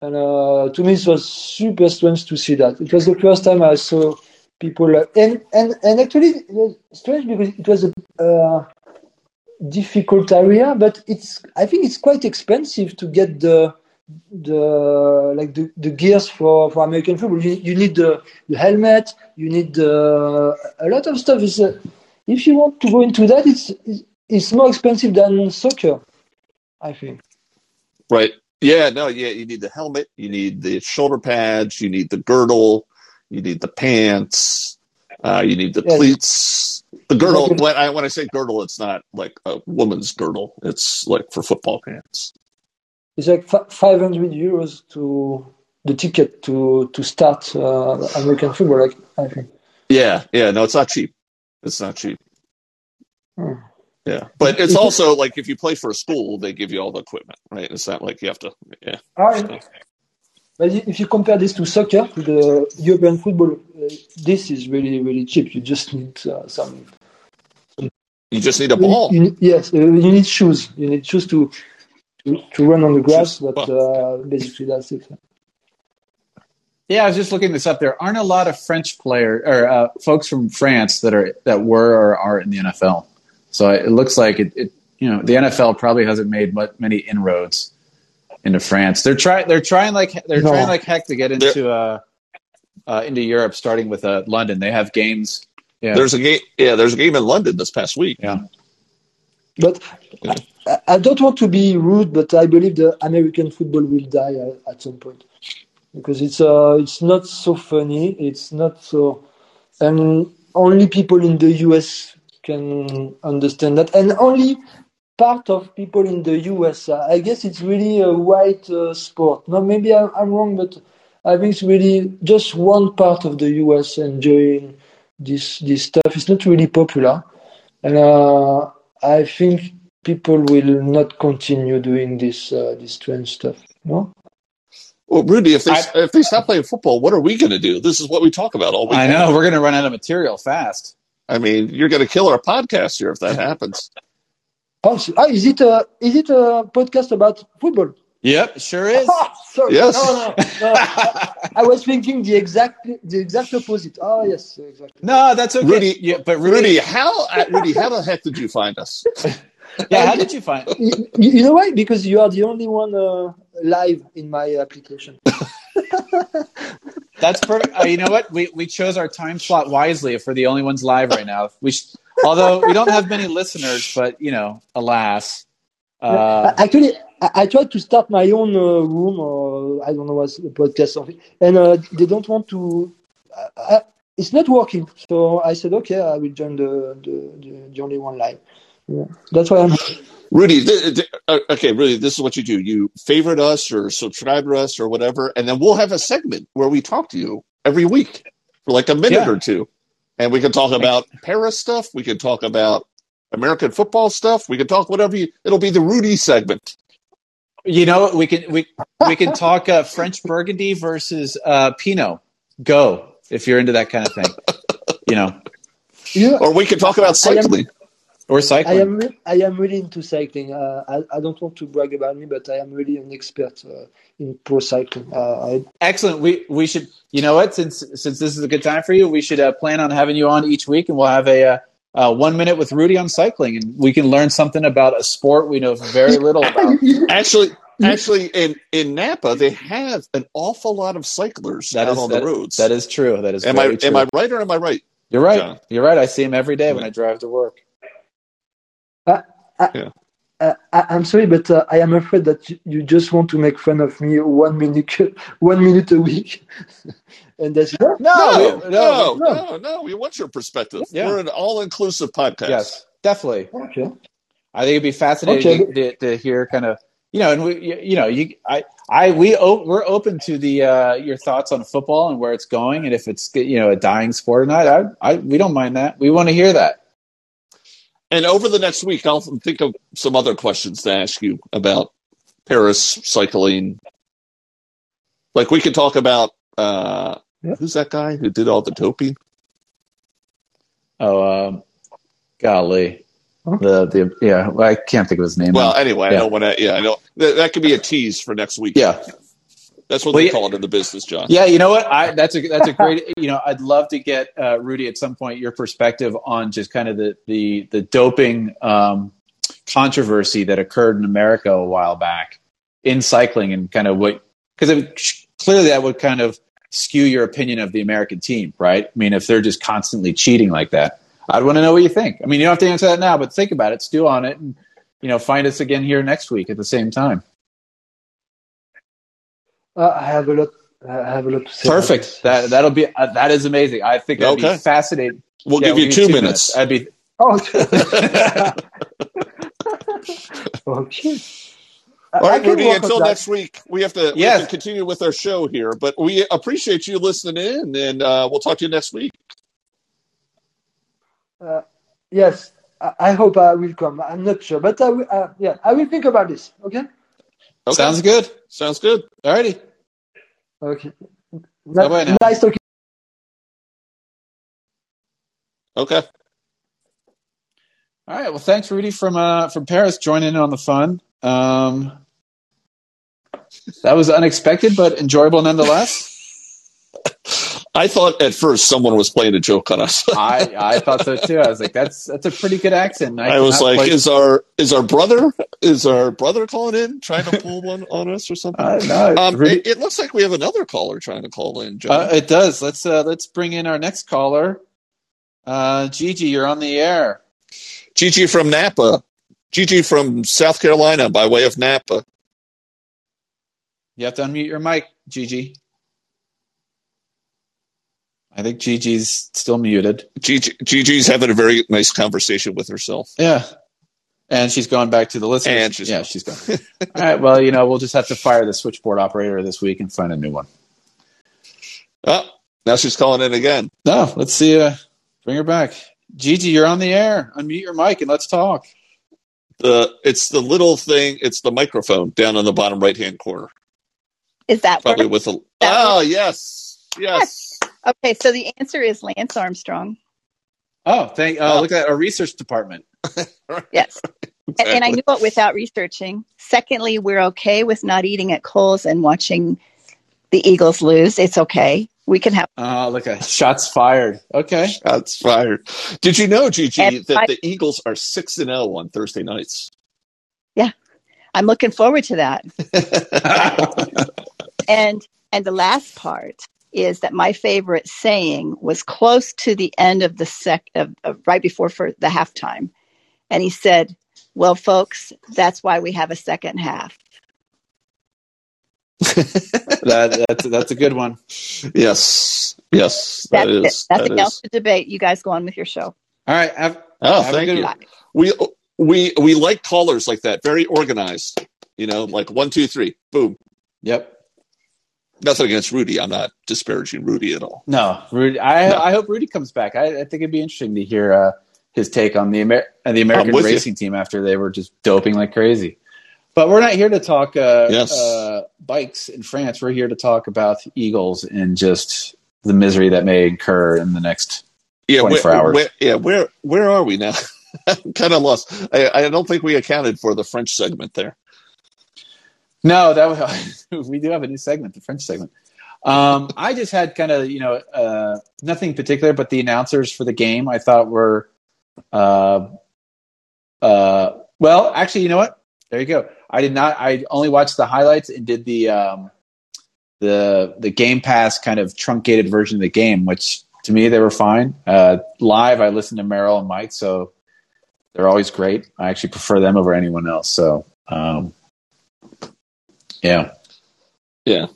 Speaker 3: and uh, to me it was super strange to see that. It was the first time I saw people, uh, and and and actually it was strange because it was a uh, difficult area, but it's I think it's quite expensive to get the the like the, the gears for, for American football. You, you need the, the helmet. You need the, a lot of stuff. Is uh, if you want to go into that, it's it's- it's more expensive than soccer. I think.
Speaker 2: Right. Yeah, no, yeah, you need the helmet, you need the shoulder pads, you need the girdle, you need the pants, uh, you need the
Speaker 3: Yes.
Speaker 2: cleats. The girdle, when I when I say girdle, it's not like a woman's girdle. It's like for football pants.
Speaker 3: It's like fi- 500 euros to the ticket to to start uh, American football. Like I think.
Speaker 2: Yeah, yeah, no, it's not cheap. It's not cheap.
Speaker 3: Hmm.
Speaker 2: Yeah. But it's also like if you play for a school, they give you all the equipment, right? It's not like you have to yeah.
Speaker 3: Ah, But if you compare this to soccer, to the European football, uh, this is really really cheap. You just need uh, some
Speaker 2: You just need a ball.
Speaker 3: You, you- yes, uh, you need shoes. You need shoes to to, to run on the grass, but uh, basically that's it.
Speaker 1: Yeah, I was just looking this up. There aren't a lot of French player or uh, folks from France that are that were or are in the NFL. So it looks like it, it you know the NFL probably hasn't made mu- many inroads into France. They're trying they're trying like they're
Speaker 3: No.
Speaker 1: trying like heck to get into uh, uh, into Europe, starting with uh, London. They have games. Yeah,
Speaker 2: There's a game yeah, there's a game in London this past week.
Speaker 1: yeah.
Speaker 3: But I, I don't want to be rude, but I believe the American football will die at, at some point because it's uh, it's not so funny. It's not so, and only people in the US can understand that, and only part of people in the US. Uh, I guess it's really a white uh, sport. No, maybe I'm, I'm, wrong, but I think it's really just one part of the US enjoying this this stuff. It's not really popular, and uh, I think people will not continue doing this uh, this strange stuff. No.
Speaker 2: Well, Rudy, if they I, if they stop playing football, what are we going to do? This is what we talk about all week.
Speaker 1: I know we're going to run out of material fast.
Speaker 2: I mean, you're going to kill our podcast here if that happens.
Speaker 3: Oh, is it a is it a podcast about football?
Speaker 1: Yep, sure is. Oh,
Speaker 3: sorry. Yes. No, no, no. I was thinking the exact the exact opposite. Oh, yes, exactly.
Speaker 1: No, that's okay.
Speaker 2: Rudy, yeah, but Rudy, Rudy how uh, Rudy, how the heck did you find us?
Speaker 1: yeah, how did you find?
Speaker 3: You, you know why? Because you are the only one uh, live in my application.
Speaker 1: That's perfect. Uh, you know what? We we chose our time slot wisely if we're the only ones live right now. We sh- although we don't have many listeners, but you know, alas.
Speaker 3: Uh, Actually, I, I, tried to start my own uh, room, or I don't know what's the podcast, something, and uh, they don't want to. Uh, it's not working, so I said, okay, I will join the the, the, the only one live. Yeah. That's why I'm.
Speaker 2: Rudy, th- th- uh, okay, Rudy, this is what you do. You favorite us or subscribe to us or whatever, and then we'll have a segment where we talk to you every week for like a minute yeah. or two. And we can talk about Paris stuff. We can talk about American football stuff. We can talk whatever you, it'll be the Rudy segment.
Speaker 1: You know, we can, we, we can talk uh, French Burgundy versus uh, Pinot. Go if you're into that kind of thing, you know.
Speaker 2: Yeah. Or we can talk about cycling.
Speaker 1: Or cycling.
Speaker 3: I am I am really into cycling. Uh, I, I don't want to brag about me, but I am really an expert uh, in pro cycling. Uh, I...
Speaker 1: Excellent. We we should. You know what? Since since this is a good time for you, we should uh, plan on having you on each week, and we'll have a. Uh, uh, one minute with Rudy on cycling, and we can learn something about a sport we know very little about.
Speaker 2: Actually, actually, in in Napa, they have an awful lot of cyclists that out is, on
Speaker 1: that,
Speaker 2: the roads.
Speaker 1: That is true. That is.
Speaker 2: Am I
Speaker 1: true.
Speaker 2: am I right or am I right?
Speaker 1: You're right. John? You're right. I see him every day when I drive to work.
Speaker 3: Uh, I, yeah. Uh, I, am sorry, but uh, I am afraid that you, you, just want to make fun of me one minute, one minute a week, and that's
Speaker 2: no, no, no, no, no, no. We want your perspective. Yeah. We're an all-inclusive podcast.
Speaker 1: Yes, definitely.
Speaker 3: Okay.
Speaker 1: I think it'd be fascinating okay. to, to, hear kind of you know, and we, you know, you, I, I, we, we're open to the uh, your thoughts on football and where it's going, and if it's you know a dying sport or not. I, I, we don't mind that. We want to hear that.
Speaker 2: And over the next week, I'll think of some other questions to ask you about Paris cycling. Like we could talk about uh, yeah. who's that guy who did all the doping?
Speaker 1: Oh, um, golly, the the yeah, I can't think of his name.
Speaker 2: Well, anyway, yeah. I know what. I, yeah, I know that, that could be a tease for next week.
Speaker 1: Yeah,
Speaker 2: that's what well, they call it in the business, John.
Speaker 1: Yeah, you know what? I, that's a that's a great. you know, I'd love to get uh, Rudy at some point your perspective on just kind of the the the doping um, controversy that occurred in America a while back in cycling and kind of what because clearly that would kind of skew your opinion of the American team, right? I mean, if they're just constantly cheating like that, I'd want to know what you think. I mean, you don't have to answer that now, but think about it, stew on it, and you know, find us again here next week at the same time.
Speaker 3: Uh, I have a lot. I have a lot to say.
Speaker 1: Perfect. That that'll be uh, that is amazing. I think that'd okay. be fascinating.
Speaker 2: We'll yeah, give we'll you two, two minutes.
Speaker 1: minutes.
Speaker 3: That'd be. Oh. okay.
Speaker 2: All right, Rudy. Until next week, we have to, yes. we have to continue with our show here. But we appreciate you listening in, and uh, we'll talk to you next week.
Speaker 3: Uh, yes, I, I, hope I will come. I'm not sure, but I will, uh, yeah, I will think about this. Okay.
Speaker 1: Okay. Sounds good.
Speaker 2: Sounds good.
Speaker 1: All righty.
Speaker 3: Okay. Nice talking.
Speaker 2: Okay.
Speaker 1: All right. Well, thanks, Rudy from uh, from Paris, joining in on the fun. Um, that was unexpected, but enjoyable nonetheless.
Speaker 2: I thought at first someone was playing a joke on us.
Speaker 1: I, I thought so too. I was like, that's that's a pretty good accent.
Speaker 2: I, I was like, play- is our is our brother is our brother calling in trying to pull one on us or something? Uh,
Speaker 1: no,
Speaker 2: um, really- it, it, looks like we have another caller trying to call in.
Speaker 1: Uh, it does. Let's uh, let's bring in our next caller. Uh, Gigi, you're on the air.
Speaker 2: Gigi from Napa. Gigi from South Carolina by way of Napa.
Speaker 1: You have to unmute your mic, Gigi. I think Gigi's still muted.
Speaker 2: Gigi, Gigi's having a very nice conversation with herself.
Speaker 1: Yeah. And she's gone back to the listeners.
Speaker 2: And she's
Speaker 1: yeah,
Speaker 2: gone.
Speaker 1: she's gone. All right. Well, you know, we'll just have to fire the switchboard operator this week and find a new one.
Speaker 2: Oh, now she's calling in again.
Speaker 1: No, let's see. Uh, bring her back. Gigi, you're on the air. Unmute your mic and let's talk.
Speaker 2: The it's the little thing. It's the microphone down in the bottom right hand corner.
Speaker 4: Is that
Speaker 2: Probably
Speaker 4: work?
Speaker 2: with a.
Speaker 4: That
Speaker 2: Oh yes, yes.
Speaker 4: Okay, so the answer is Lance Armstrong.
Speaker 1: Oh, thank. Uh,
Speaker 2: Oh.
Speaker 1: Look at our research department.
Speaker 4: Yes. And, and I knew it without researching. Secondly, we're okay with not eating at Kohl's and watching the Eagles lose. It's okay. We can have.
Speaker 1: Uh, look at shots fired. Okay.
Speaker 2: Shots fired. Did you know, Gigi,
Speaker 4: And
Speaker 2: that
Speaker 4: I-
Speaker 2: the Eagles are six and zero on Thursday nights?
Speaker 4: Yeah, I'm looking forward to that. And and the last part is that my favorite saying was close to the end of the sec of, of right before for the halftime, and he said, "Well, folks, that's why we have a second half."
Speaker 1: that, that's that's a good one.
Speaker 2: yes, yes,
Speaker 4: That's
Speaker 2: that
Speaker 4: it.
Speaker 2: is.
Speaker 4: Nothing
Speaker 2: that
Speaker 4: else
Speaker 2: is.
Speaker 4: to debate. You guys go on with your show.
Speaker 1: All right. Have,
Speaker 2: Oh,
Speaker 1: have
Speaker 2: thank
Speaker 1: good
Speaker 2: you.
Speaker 1: one.
Speaker 2: We we we like callers like that, very organized. You know, like one, two, three, boom.
Speaker 1: Yep.
Speaker 2: Nothing against Rudy. I'm not disparaging Rudy at all.
Speaker 1: No, Rudy. I
Speaker 2: No.
Speaker 1: I hope Rudy comes back. I, I think it'd be interesting to hear uh, his take on the Amer- uh, the American
Speaker 2: with you.
Speaker 1: racing team after they were just doping like crazy. But we're not here to talk uh,
Speaker 2: Yes.
Speaker 1: uh, bikes in France. We're here to talk about Eagles and just the misery that may incur in the next.
Speaker 2: Yeah,
Speaker 1: 24
Speaker 2: where,
Speaker 1: hours.
Speaker 2: Where, yeah, where where are we now? I'm kind of lost. I, I don't think we accounted for the French segment there.
Speaker 1: No, that was, we do have a new segment, the French segment. Um, I just had kind of you know uh, nothing particular, but the announcers for the game I thought were, uh, uh, well, actually, you know what? There you go. I did not. I only watched the highlights and did the um, the the Game Pass kind of truncated version of the game, which to me they were fine. Uh, live, I listened to Merrill and Mike, so they're always great. I actually prefer them over anyone else. So. Um, yeah.
Speaker 2: Yeah.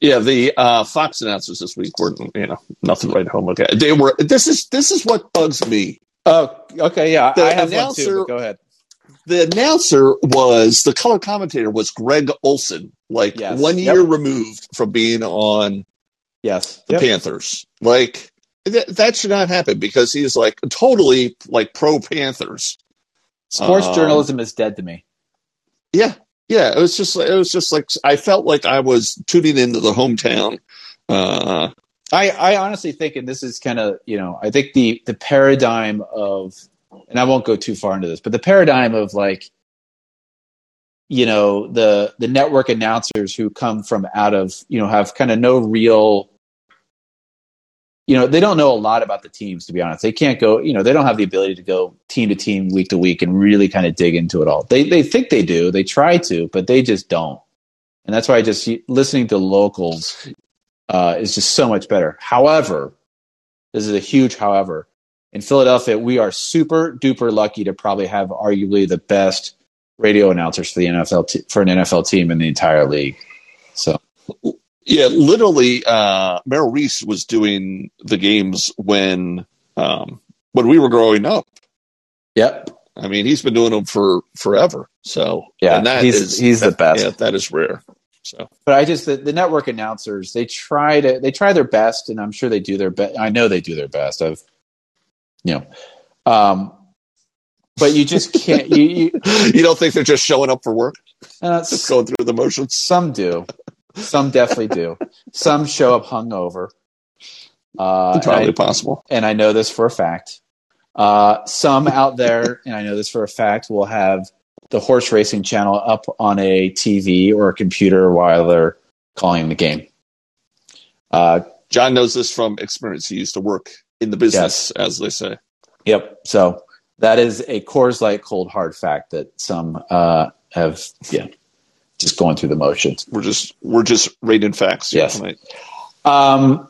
Speaker 2: Yeah, the uh, Fox announcers this week were, you know, nothing right home. Okay, they were. This is this is what bugs me.
Speaker 1: Oh, okay. Yeah,
Speaker 2: The
Speaker 1: I have one
Speaker 2: announcer-
Speaker 1: too. But go ahead.
Speaker 2: The announcer was the color commentator was Greg Olsen, like
Speaker 1: Yes.
Speaker 2: one
Speaker 1: Yep.
Speaker 2: year removed from being on
Speaker 1: Yes.
Speaker 2: the
Speaker 1: Yep.
Speaker 2: Panthers. Like th- that should not happen because he's like totally like pro Panthers.
Speaker 1: Sports
Speaker 2: Um,
Speaker 1: journalism is dead to me.
Speaker 2: Yeah, yeah. It was just it was just like I felt like I was tuning into the hometown. Uh,
Speaker 1: I, I honestly think, and this is kind of, you know, I think the the paradigm of, and I won't go too far into this, but the paradigm of like, you know, the the network announcers who come from out of, you know, have kind of no real, you know, they don't know a lot about the teams. To be honest, they can't go, you know, they don't have the ability to go team to team, week to week, and really kind of dig into it all. They they think they do, they try to, but they just don't. And that's why I just listening to locals uh, is just so much better. However, this is a huge however. In Philadelphia, we are super duper lucky to probably have arguably the best radio announcers for the NFL t- for an NFL team in the entire league. So
Speaker 2: yeah, literally, uh, Merrill Reese was doing the games when um, when we were growing up.
Speaker 1: yep,
Speaker 2: I mean, he's been doing them for forever. So
Speaker 1: yeah,
Speaker 2: and that
Speaker 1: he's
Speaker 2: is-
Speaker 1: he's the best.
Speaker 2: yeah, that is rare. So
Speaker 1: But I just the, the network announcers they try to they try their best, and I'm sure they do their best. I know they do their best. I've you know, um, but you just can't. you, you
Speaker 2: you don't think they're just showing up for work,
Speaker 1: uh,
Speaker 2: just going through the motions?
Speaker 1: Some do. Some definitely do. Some show up hungover. Uh, and,
Speaker 2: Entirely
Speaker 1: I,
Speaker 2: possible.
Speaker 1: and I know this for a fact. Uh, some out there, and I know this for a fact, will have the horse racing channel up on a TV or a computer while they're calling the game. Uh,
Speaker 2: John knows this from experience. He used to work in the business, as they say.
Speaker 1: yep. So that is a Coors Light cold hard fact that some uh, have, yeah, just going through the motions.
Speaker 2: We're just we're just rating facts
Speaker 1: Yes. Um,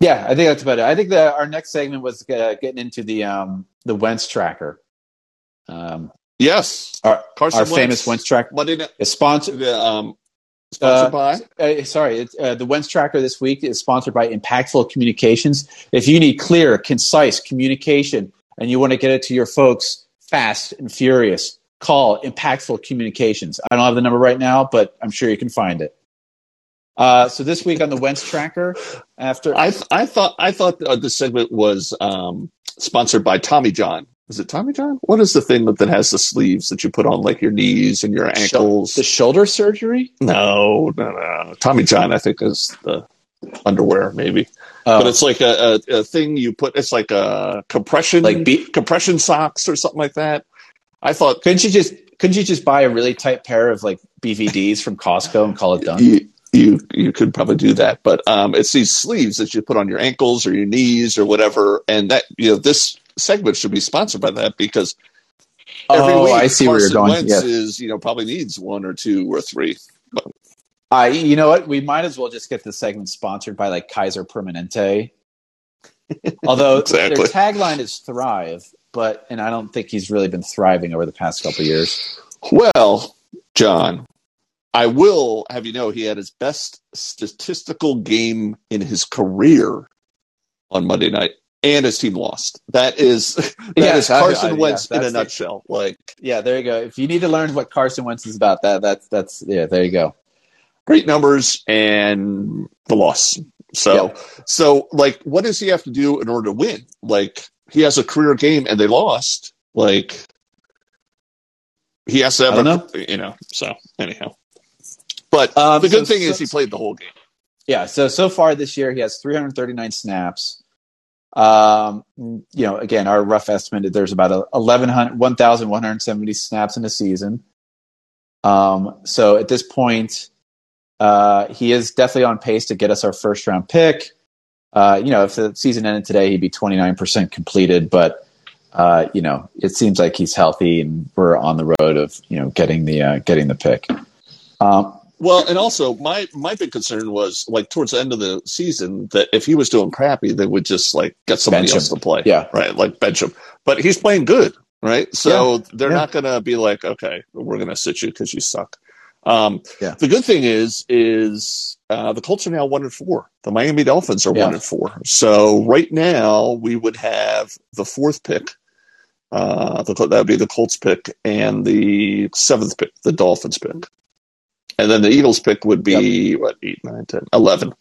Speaker 1: yeah, I think that's about it. I think that our next segment was uh, getting into the um, the Wentz tracker. Um,
Speaker 2: Yes,
Speaker 1: Our,
Speaker 2: Carson
Speaker 1: our
Speaker 2: Wentz,
Speaker 1: famous Wentz tracker
Speaker 2: Monday night.
Speaker 1: is sponsored.
Speaker 2: the, Um, sponsored
Speaker 1: Uh,
Speaker 2: by.
Speaker 1: Uh, sorry, it's, uh, the Wentz Tracker this week is sponsored by Impactful Communications. If you need clear, concise communication and you want to get it to your folks fast and furious, call Impactful Communications. I don't have the number right now, but I'm sure you can find it. Uh, so this week on the Wentz Tracker, after
Speaker 2: I I thought I thought uh, this segment was um, sponsored by Tommy John. Is it Tommy John? What is the thing that, that has the sleeves that you put on like your knees and your ankles?
Speaker 1: the shoulder surgery,
Speaker 2: no, no, no. Tommy John, I think, is the underwear maybe,
Speaker 1: Oh,
Speaker 2: but it's like a, a, a thing you put. It's like a compression,
Speaker 1: like be-
Speaker 2: compression socks or something like that. I thought
Speaker 1: couldn't you just couldn't you just buy a really tight pair of like BVDs from Costco and call it done?
Speaker 2: you you you could probably do that, but um, it's these sleeves that you put on your ankles or your knees or whatever, and that you know this segment should be sponsored by that because every
Speaker 1: oh,
Speaker 2: week
Speaker 1: I see where you're going.
Speaker 2: Wentz
Speaker 1: Yes.
Speaker 2: is you know probably needs one or two or three.
Speaker 1: I, you know what? We might as well just get this segment sponsored by like Kaiser Permanente. Although
Speaker 2: Exactly.
Speaker 1: their tagline is "Thrive," but and I don't think he's really been thriving over the past couple of years.
Speaker 2: Well, John, I will have you know he had his best statistical game in his career on Monday night, and his team lost. That is that is
Speaker 1: Yes, I-
Speaker 2: Carson
Speaker 1: I- yeah,
Speaker 2: Wentz in a
Speaker 1: the-
Speaker 2: nutshell. Like
Speaker 1: Yeah, there you go. If you need to learn what Carson Wentz is about, that that's that's yeah, there you go.
Speaker 2: great numbers and the loss. So, so like, what does he have to do in order to win? Like, he has a career game and they lost. Like, he has to have
Speaker 1: I don't
Speaker 2: you know. So, anyhow, but
Speaker 1: Um,
Speaker 2: the good
Speaker 1: so-
Speaker 2: thing is he played the whole game.
Speaker 1: Yeah, so so far this year he has 339 snaps. Um, you know, again, our rough estimate there's about a 1100 1,170 snaps in a season. Um, so at this point, uh, he is definitely on pace to get us our first round pick. Uh, you know, if the season ended today, he'd be 29% completed, but uh, you know, it seems like he's healthy and we're on the road of, you know, getting the uh, getting the pick. Um,
Speaker 2: Well, and also my my big concern was like towards the end of the season that if he was doing crappy, they would just like get somebody else to play.
Speaker 1: Yeah.
Speaker 2: right, like bench him. But he's playing good, right? So they're
Speaker 1: Yeah.
Speaker 2: not going to be like, okay, we're going to sit you because you suck. Um,
Speaker 1: Yeah.
Speaker 2: The good thing is, is uh, the Colts are now one and four. The Miami Dolphins are
Speaker 1: Yeah.
Speaker 2: one and four. So right now we would have the fourth pick. Uh, the, that would be the Colts pick and the seventh pick, the Dolphins pick. And then the Eagles pick would be what eight, nine, ten, eleven.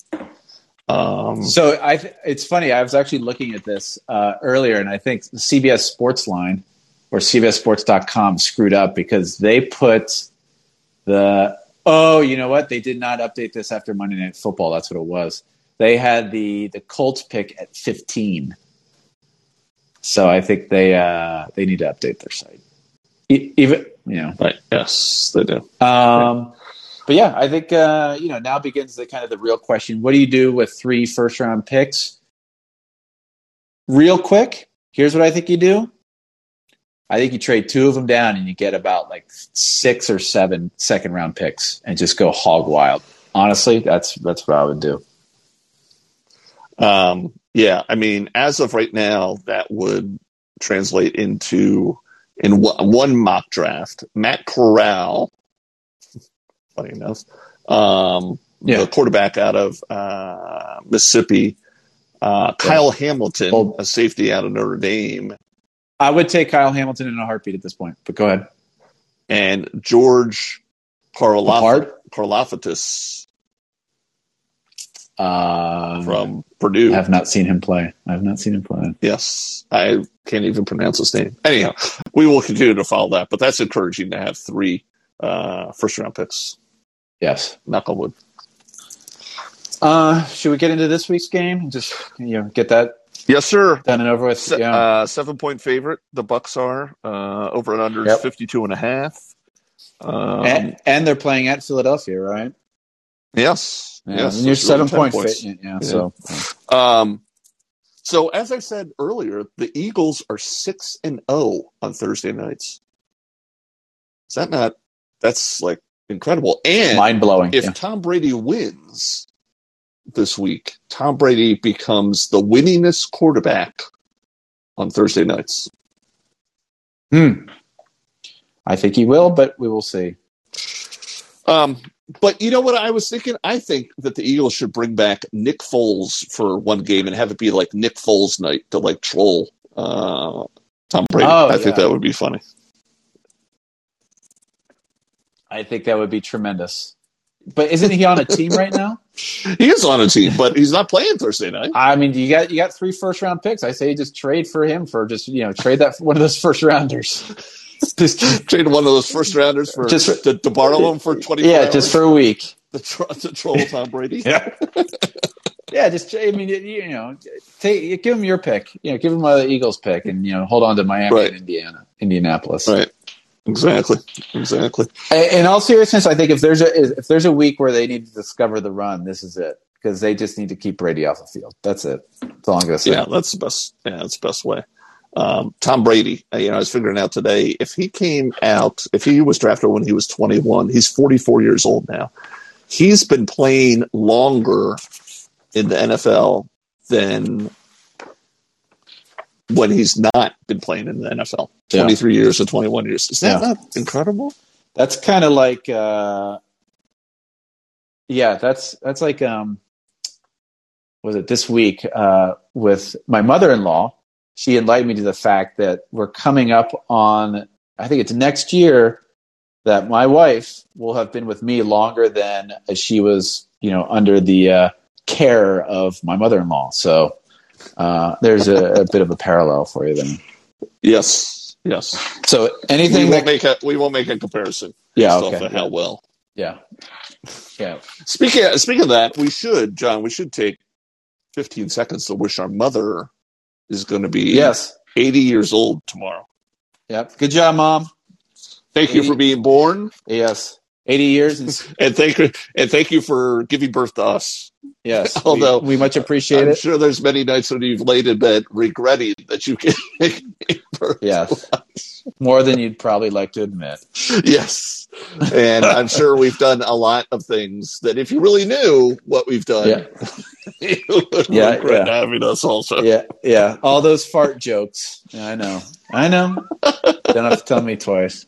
Speaker 2: Um,
Speaker 1: So I, th- it's funny. I was actually looking at this uh, earlier, and I think CBS Sports line or CBSSports.com screwed up because they put the oh, you know what? They did not update this after Monday Night Football. That's what it was. They had the the Colts pick at fifteen. So I think they uh, they need to update their site. E- even you know,
Speaker 2: right? Yes, they do.
Speaker 1: um, but yeah, I think uh, you know now begins the kind of the real question: What do you do with three first round picks? Real quick, here's what I think you do. I think you trade two of them down and you get about like six or seven second round picks and just go hog wild. Honestly, that's that's what I would do.
Speaker 2: Um, yeah, I mean, as of right now, that would translate into in one, one mock draft, Matt Corral. Funny enough, um,
Speaker 1: Yeah.
Speaker 2: the quarterback out of uh, Mississippi, uh, Kyle Hamilton,
Speaker 1: Well-
Speaker 2: a safety out of Notre Dame,
Speaker 1: I would take Kyle Hamilton in a heartbeat at this point. But go ahead.
Speaker 2: and George Karlof-?
Speaker 1: Uh,
Speaker 2: from Purdue.
Speaker 1: I have not seen him play. I have not seen him play.
Speaker 2: Yes, I can't even pronounce his name. Anyhow, we will continue to follow that, but that's encouraging to have three uh, first round picks.
Speaker 1: Yes.
Speaker 2: Knucklewood.
Speaker 1: Uh, should we get into this week's game and just you know get that
Speaker 2: Yes, sir.
Speaker 1: done and over with?
Speaker 2: Se-
Speaker 1: yeah.
Speaker 2: uh, seven point favorite. The Bucks are uh, over and under
Speaker 1: Yep.
Speaker 2: 52 and a half. Um,
Speaker 1: and, and they're playing at Philadelphia, right?
Speaker 2: yes,
Speaker 1: Yeah.
Speaker 2: yes.
Speaker 1: and you're seven
Speaker 2: 10
Speaker 1: point
Speaker 2: points.
Speaker 1: fit. Yeah, So
Speaker 2: Um, so as I said earlier, the Eagles are six and zero on Thursday nights. Is that not? That's like incredible. And
Speaker 1: mind blowing.
Speaker 2: if
Speaker 1: Yeah.
Speaker 2: Tom Brady wins this week, Tom Brady becomes the winningest quarterback on Thursday nights.
Speaker 1: Hmm. I think he will, but we will see.
Speaker 2: Um, but you know what I was thinking? I think that the Eagles should bring back Nick Foles for one game and have it be like Nick Foles night to like troll uh, Tom Brady.
Speaker 1: Oh,
Speaker 2: I think that would be funny.
Speaker 1: I think that would be tremendous. But isn't he on a team right now?
Speaker 2: He is on a team, but he's not playing Thursday night.
Speaker 1: I mean, you got you got three first round picks. I say just trade for him for just you know trade that one of those first rounders. just
Speaker 2: Trade one of those first rounders for
Speaker 1: Just-
Speaker 2: to, to borrow him for twenty.
Speaker 1: yeah, just for a week.
Speaker 2: to, tro- to troll Tom Brady.
Speaker 1: Yeah. Yeah, just I mean, you- know, take give him your pick. You know, give him the Eagles pick, and you know, hold on to Miami
Speaker 2: Right.
Speaker 1: and Indiana, Indianapolis.
Speaker 2: Right. Exactly. Exactly.
Speaker 1: In in all seriousness, I think if there's a if there's a week where they need to discover the run, this is it because they just need to keep Brady off the field. That's it. That's all I'm gonna say.
Speaker 2: Yeah, that's the best. Yeah, that's the best way. Um, Tom Brady, uh, you know, I was figuring out today if he came out, if he was drafted when he was 21, he's 44 years old now. He's been playing longer in the NFL than when he's not been playing in the NFL.
Speaker 1: Yeah.
Speaker 2: 23 years or 21 years. Is that
Speaker 1: Yeah.
Speaker 2: not incredible?
Speaker 1: That's kind of like, uh, yeah, that's that's like, um, was it this week uh, with my mother-in-law? She enlightened me to the fact that we're coming up on, I think it's next year, that my wife will have been with me longer than she was, you know, under the uh, care of my mother-in-law. So uh, there's a, a bit of a parallel for you then.
Speaker 2: Yes. Yes.
Speaker 1: So
Speaker 2: We
Speaker 1: anything
Speaker 2: won't
Speaker 1: that,
Speaker 2: make a we won't make a comparison.
Speaker 1: yeah, okay,
Speaker 2: of how well.
Speaker 1: yeah, yeah.
Speaker 2: Speaking speaking of that, we should, John, we should take 15 seconds to wish our mother is going to be
Speaker 1: Yes.
Speaker 2: 80 years old tomorrow.
Speaker 1: Yep. Good job, mom.
Speaker 2: Thank you for being born,
Speaker 1: Yes. 80 years. And,
Speaker 2: and thank you and thank you for giving birth to us.
Speaker 1: yes.
Speaker 2: Although,
Speaker 1: we, we much appreciate
Speaker 2: I'm
Speaker 1: it.
Speaker 2: sure there's many nights when you've laid in bed regretting that you gave birth.
Speaker 1: Yes. More than you'd probably like to admit.
Speaker 2: Yes, and I'm sure we've done a lot of things that if you really knew what we've done,
Speaker 1: Yeah.
Speaker 2: you would
Speaker 1: Yeah,
Speaker 2: regret
Speaker 1: yeah.
Speaker 2: having us also.
Speaker 1: Yeah. Yeah. All those fart jokes. Yeah, I know. I know. Don't have to tell me twice.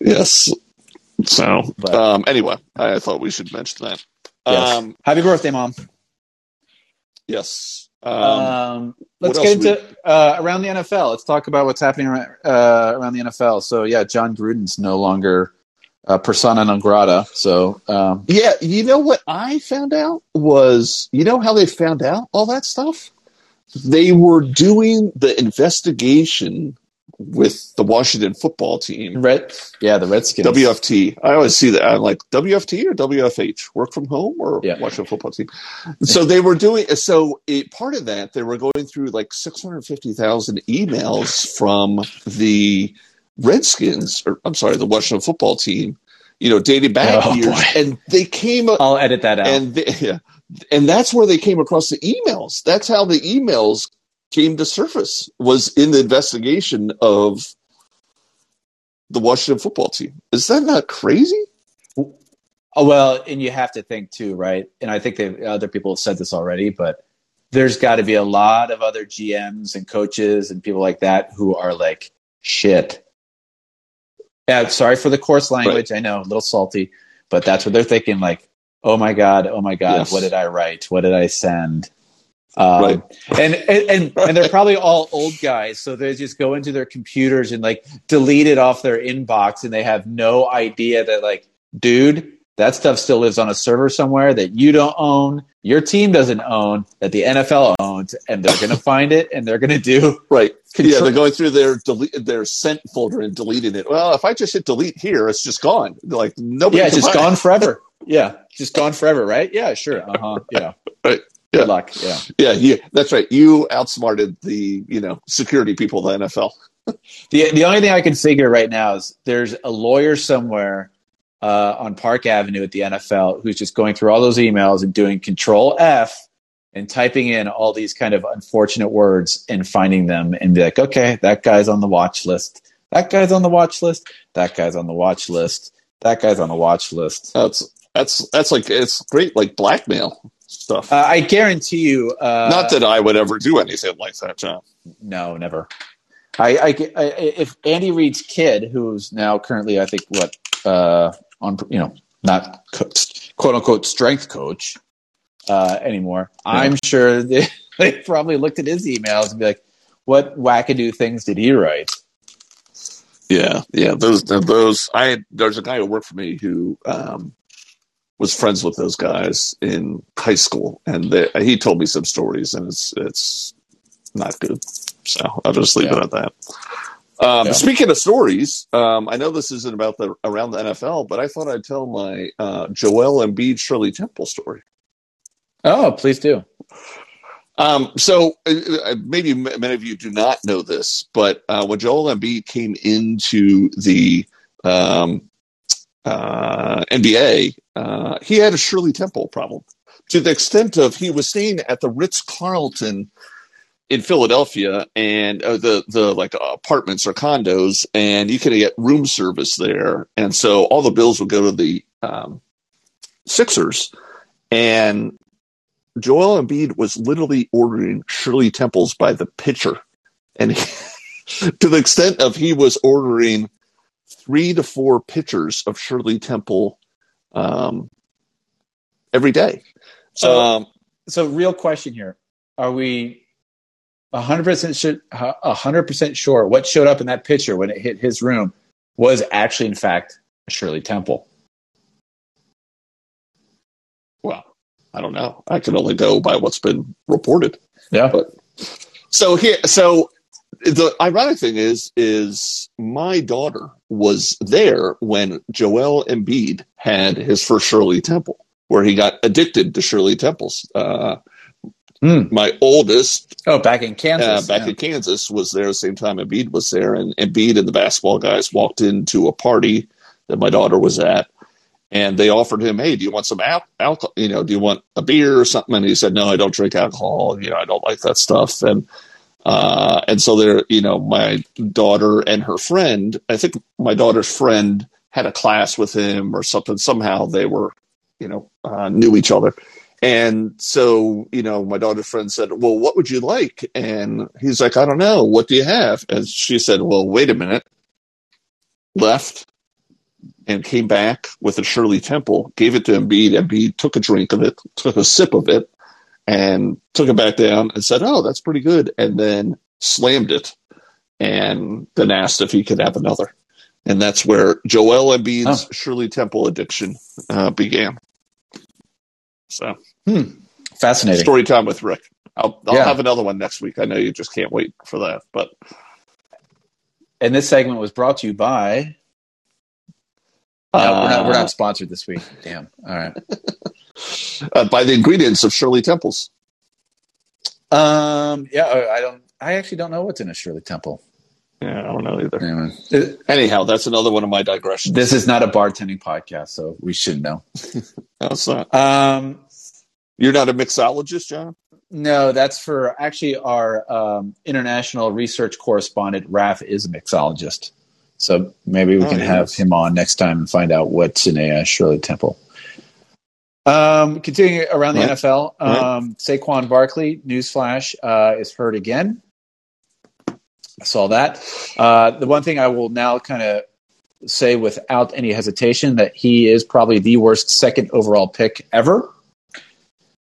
Speaker 2: Yes. So,
Speaker 1: But-
Speaker 2: um, anyway, I thought we should mention that.
Speaker 1: Yes.
Speaker 2: Um,
Speaker 1: Happy birthday, mom.
Speaker 2: yes. Um,
Speaker 1: Um, let's get
Speaker 2: else we-
Speaker 1: into uh, around the NFL. Let's talk about what's happening around, uh, around the NFL. So, yeah, Jon Gruden's no longer uh, persona non grata. So, um,
Speaker 2: yeah, you know what I found out was, you know how they found out all that stuff? They were doing the investigation with the Washington football team.
Speaker 1: Red, yeah, the Redskins.
Speaker 2: WFT. I always see that. I'm like WFT or WFH, work from home or
Speaker 1: Yeah.
Speaker 2: Washington football team. So they were doing. So it, part of that, they were going through like 650,000 emails from the Redskins, or I'm sorry, the Washington football team. You know, dating back
Speaker 1: Oh,
Speaker 2: years,
Speaker 1: boy.
Speaker 2: and they came.
Speaker 1: I'll edit that out.
Speaker 2: And they, yeah, and that's where they came across the emails. That's how the emails came to surface. Was in the investigation of the Washington football team. Is that not crazy?
Speaker 1: Oh, well, and you have to think too, right? And I think other people have said this already, but there's got to be a lot of other GMs and coaches and people like that who are like, shit. Yeah, sorry for the coarse language. I know, a little salty, but that's what they're thinking. Like, oh my god, oh my god,
Speaker 2: Yes.
Speaker 1: what did I write? What did I send? Um,
Speaker 2: Right.
Speaker 1: and, and and and they're probably all old guys, so they just go into their computers and like delete it off their inbox, and they have no idea that like, dude, that stuff still lives on a server somewhere that you don't own, your team doesn't own, that the NFL owns, and they're gonna find it and they're gonna do
Speaker 2: Right. yeah, they're going through their delete their sent folder and deleting it. Well, if I just hit delete here, it's just gone. Like nobody.
Speaker 1: yeah, it's just gone
Speaker 2: it.
Speaker 1: forever. Yeah, just gone forever, right? Yeah, sure. Uh huh. Yeah.
Speaker 2: Right.
Speaker 1: Good luck. Yeah.
Speaker 2: Yeah, yeah, that's right. You outsmarted the you know security people of the NFL.
Speaker 1: The the only thing I can figure right now is there's a lawyer somewhere uh, on Park Avenue at the NFL who's just going through all those emails and doing Control F and typing in all these kind of unfortunate words and finding them and be like, okay, that guy's on the watch list. That guy's on the watch list. That guy's on the watch list. That guy's on the watch list.
Speaker 2: That's that's that's like it's great like blackmail stuff.
Speaker 1: Uh, I guarantee you. Uh,
Speaker 2: Not that I would ever do anything like that, John.
Speaker 1: No, never. I, I, I, if Andy Reid's kid, who's now currently, I think, what uh, on you know not quote unquote strength coach uh, anymore, yeah. I'm sure they, they probably looked at his emails and be like, "What wackadoo things did he write?"
Speaker 2: Yeah, yeah. Those those I there's a guy who worked for me who um, was friends with those guys in high school, and they, he told me some stories, and it's it's not good. So I'll just leave yeah. it at that. Um, yeah. Speaking of stories, um, I know this isn't about the around the NFL, but I thought I'd tell my uh, Joel Embiid Shirley Temple story.
Speaker 1: Oh, please do.
Speaker 2: Um, so uh, uh, maybe many of you do not know this, but uh, when Joel Embiid came into the um, uh, NBA, uh, he had a Shirley Temple problem. To the extent of he was staying at the Ritz Carlton in Philadelphia, and uh, the the like apartments or condos, and you could get room service there, and so all the bills would go to the um, Sixers, and Joel Embiid was literally ordering Shirley Temples by the pitcher, and he, to the extent of he was ordering three to four pitchers of Shirley Temple um, every day.
Speaker 1: So, um, so real question here: Are we hundred percent hundred percent sure what showed up in that picture when it hit his room was actually, in fact, Shirley Temple?
Speaker 2: Well, I don't know. I can only go by what's been reported.
Speaker 1: Yeah.
Speaker 2: But so here, so the ironic thing is, is my daughter was there when Joel Embiid had his first Shirley Temple, where he got addicted to Shirley Temples. Uh,
Speaker 1: mm.
Speaker 2: My oldest,
Speaker 1: oh, back in Kansas,
Speaker 2: uh, back yeah. in Kansas, was there the same time Embiid was there, and Embiid and the basketball guys walked into a party that my daughter was at, and they offered him, "Hey, do you want some al- alcohol? You know, do you want a beer or something?" And he said, "No, I don't drink alcohol. You know, I don't like that stuff." And uh, and so there, you know, my daughter and her friend, I think my daughter's friend had a class with him or something. Somehow they were, you know, uh, knew each other. And so, you know, my daughter's friend said, Well, what would you like? And he's like, I don't know. What do you have? And she said, Well, wait a minute. Left and came back with a Shirley Temple, gave it to Embiid. Embiid took a drink of it, took a sip of it, and took it back down and said, "Oh, that's pretty good," and then slammed it, and then asked if he could have another. And that's where Joel Embiid's oh. Shirley Temple addiction uh, began. So,
Speaker 1: hmm. fascinating
Speaker 2: story time with Rick. I'll, I'll yeah. have another one next week. I know you just can't wait for that, but.
Speaker 1: And this segment was brought to you by no, uh, we're, not, we're not uh, sponsored this week. Damn. All right.
Speaker 2: uh, by the ingredients of Shirley Temples.
Speaker 1: Um. Yeah. I don't. I actually don't know what's in a Shirley Temple.
Speaker 2: Yeah, I don't know either. Anyway. Anyhow, that's another one of my digressions.
Speaker 1: This is not a bartending podcast, so we should know.
Speaker 2: no, it's not.
Speaker 1: Um,
Speaker 2: You're not a mixologist, John?
Speaker 1: No, that's for actually our um, international research correspondent. Raf is a mixologist. So maybe we oh, can yes. have him on next time and find out what's in a uh, Shirley Temple. Um, continuing around the right. NFL, um, right. Saquon Barkley, newsflash, uh, is hurt again. I saw that. Uh, the one thing I will now kind of say without any hesitation that he is probably the worst second overall pick ever.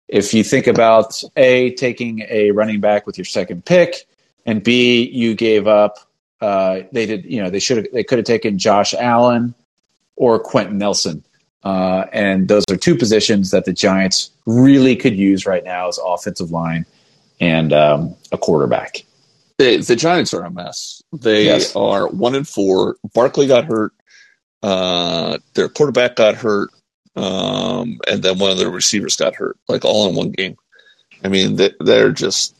Speaker 1: If you think about A, taking a running back with your second pick, and B, you gave up uh, they did, you know, they should have, they could have taken Josh Allen or Quenton Nelson. Uh, and those are two positions that the Giants really could use right now as offensive line and um, a quarterback.
Speaker 2: They, the Giants are a mess. They yes. are one and four. Barkley got hurt. Uh, their quarterback got hurt. Um, and then one of their receivers got hurt, like all in one game. I mean, they, they're just,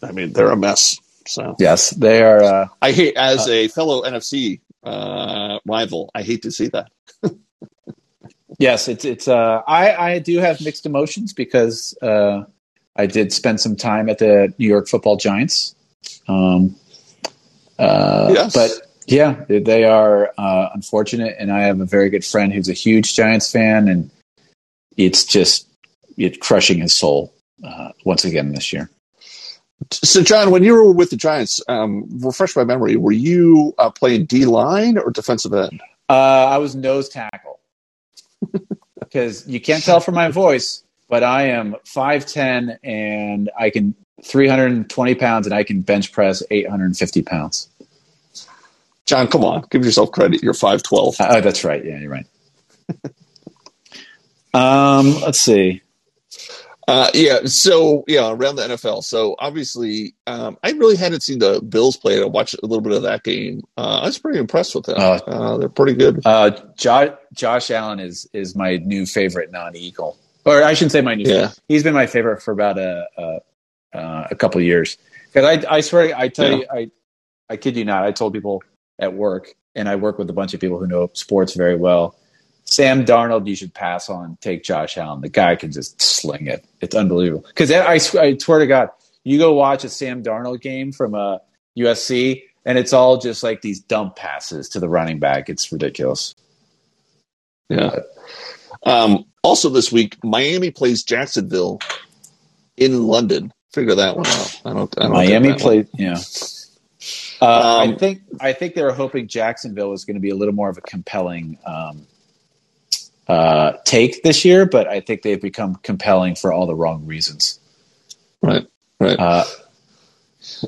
Speaker 2: I mean, they're a mess. So
Speaker 1: yes, they are. Uh,
Speaker 2: I hate as uh, a fellow NFC uh, rival. I hate to see that.
Speaker 1: yes, it's it's. Uh, I I do have mixed emotions because uh, I did spend some time at the New York Football Giants. Um, uh, yes. but yeah, they are uh, unfortunate, and I have a very good friend who's a huge Giants fan, and it's just it's crushing his soul uh, once again this year.
Speaker 2: So, John, when you were with the Giants, um, refresh my memory. Were you uh, playing D line or defensive end?
Speaker 1: Uh, I was nose tackle because you can't tell from my voice, but I am five ten and I can three hundred and twenty pounds, and I can bench press eight hundred and fifty pounds.
Speaker 2: John, come on, give yourself credit. You're five twelve.
Speaker 1: Oh, that's right. Yeah, you're right. um, let's see.
Speaker 2: Uh, yeah, so yeah, around the NFL. So obviously, um, I really hadn't seen the Bills play. I watched a little bit of that game. Uh, I was pretty impressed with them.
Speaker 1: Uh,
Speaker 2: uh, they're pretty good.
Speaker 1: Uh, Josh, Josh Allen is is my new favorite non-Eagle, or I shouldn't say my new.
Speaker 2: Yeah.
Speaker 1: Favorite. He's been my favorite for about a a, uh, a couple years. Because I I swear I tell
Speaker 2: Yeah.
Speaker 1: you I I kid you not. I told people at work, and I work with a bunch of people who know sports very well. Sam Darnold, you should pass on. Take Josh Allen. The guy can just sling it. It's unbelievable. Because I, I swear to God, you go watch a Sam Darnold game from uh, USC, and it's all just like these dump passes to the running back. It's ridiculous.
Speaker 2: Yeah. Um, also this week, Miami plays Jacksonville in London. Figure that one out. I don't. I don't
Speaker 1: Miami played. Yeah. Uh,
Speaker 2: Um,
Speaker 1: I think I think they were hoping Jacksonville was going to be a little more of a compelling um, uh, take this year, but I think they've become compelling for all the wrong reasons.
Speaker 2: Right. Right.
Speaker 1: Uh,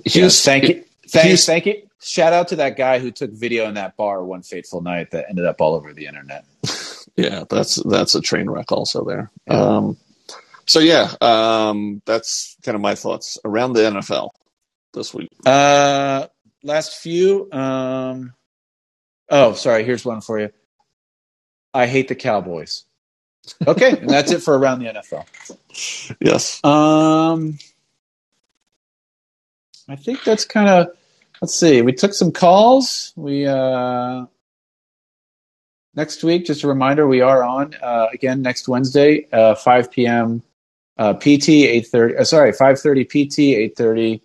Speaker 2: Houston-
Speaker 1: yes, thank you, thank,
Speaker 2: Houston-
Speaker 1: thank you. Shout out to that guy who took video in that bar one fateful night that ended up all over the internet.
Speaker 2: Yeah, that's that's a train wreck also there.
Speaker 1: Yeah.
Speaker 2: Um, so yeah, um, that's kind of my thoughts around the NFL this week.
Speaker 1: Uh, last few. Um, oh, sorry. Here's one for you. I hate the Cowboys. Okay, and that's it for around the NFL.
Speaker 2: Yes.
Speaker 1: Um, I think that's kind of. Let's see. We took some calls. We uh, next week. Just a reminder, we are on uh, again next Wednesday, uh, 5 p.m. Uh, PT, 8:30. Uh, sorry, 5:30 PT, 8:30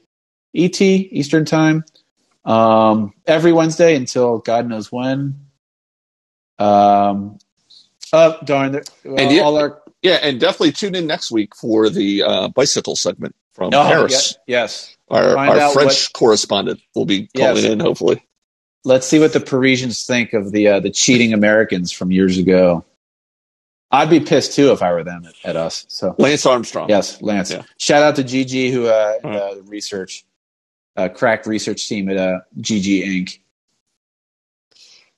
Speaker 1: ET Eastern Time. Um, every Wednesday until God knows when. Um, oh darn! there-
Speaker 2: And
Speaker 1: all our
Speaker 2: Yeah, and definitely tune in next week for the uh, bicycle segment from
Speaker 1: Oh,
Speaker 2: Paris.
Speaker 1: yeah, yes.
Speaker 2: Our, our French correspondent will be calling
Speaker 1: Yes.
Speaker 2: in, hopefully.
Speaker 1: Let's see what the Parisians think of the uh, the cheating Americans from years ago. I'd be pissed too if I were them at, at us. So
Speaker 2: Lance Armstrong.
Speaker 1: yes, Lance.
Speaker 2: Yeah.
Speaker 1: Shout out to GG who uh,
Speaker 2: All
Speaker 1: uh research uh, crack research team at uh, GG Inc.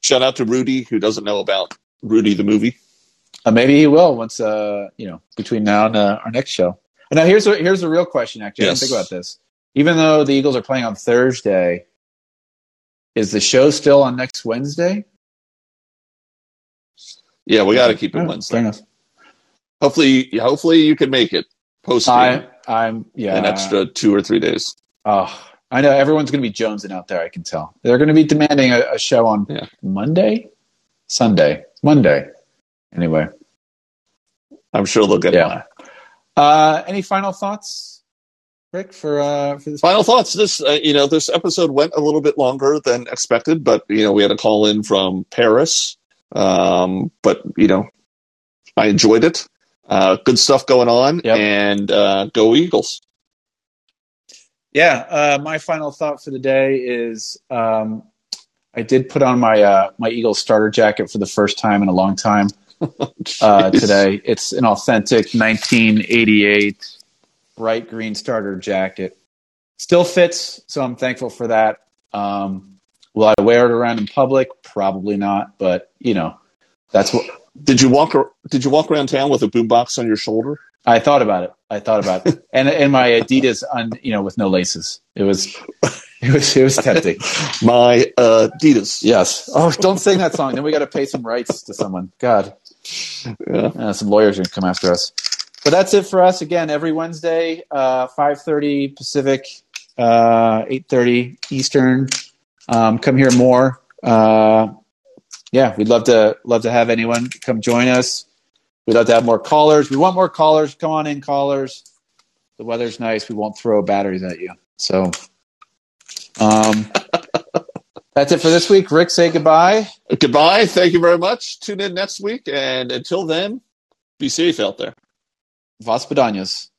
Speaker 2: Shout out to Rudy, who doesn't know about Rudy the movie.
Speaker 1: Uh, maybe he will once uh you know between now and uh, our next show. And now here's a, here's a real question. Actually, I
Speaker 2: Yes.
Speaker 1: didn't think about this. Even though the Eagles are playing on Thursday, is the show still on next Wednesday?
Speaker 2: Yeah, we got to keep it
Speaker 1: Oh, Fair
Speaker 2: Wednesday.
Speaker 1: enough.
Speaker 2: Hopefully, hopefully you can make it post
Speaker 1: I I'm yeah
Speaker 2: an extra two or three days.
Speaker 1: Oh, I know everyone's going to be jonesing out there. I can tell they're going to be demanding a, a show on
Speaker 2: Yeah.
Speaker 1: Monday, Sunday, Monday. Anyway,
Speaker 2: I'm sure they'll get
Speaker 1: Yeah.
Speaker 2: one.
Speaker 1: uh, any final thoughts, Rick, for uh, for this?
Speaker 2: Final thoughts. This, uh, you know, this episode went a little bit longer than expected, but you know, we had a call in from Paris. Um, but you know, I enjoyed it. Uh, good stuff going on,
Speaker 1: Yep.
Speaker 2: and uh, go Eagles.
Speaker 1: Yeah, uh, my final thought for the day is um, I did put on my uh, my Eagles starter jacket for the first time in a long time uh, today. It's an authentic 1988 bright green starter jacket. Still fits, so I'm thankful for that. Um, will I wear it around in public? Probably not, but you know, that's what
Speaker 2: Did you walk? Did you walk around town with a boombox on your shoulder?
Speaker 1: I thought about it. I thought about it, and and my Adidas, on you know, with no laces. It was, it was, it was tempting.
Speaker 2: My uh, Adidas.
Speaker 1: Yes. Oh, don't sing that song. Then we got to pay some rights to someone. God,
Speaker 2: Yeah.
Speaker 1: uh, some lawyers are gonna come after us. But that's it for us. Again, every Wednesday, uh, five thirty Pacific, uh, eight thirty Eastern. Um, come hear more. Uh, yeah, we'd love to love to have anyone come join us. We'd love to have more callers. We want more callers. Come on in, callers. The weather's nice. We won't throw batteries at you. So, um, that's it for this week. Rick, say goodbye.
Speaker 2: Goodbye. Thank you very much. Tune in next week, and until then, be safe out there.
Speaker 1: Vas Pedañas.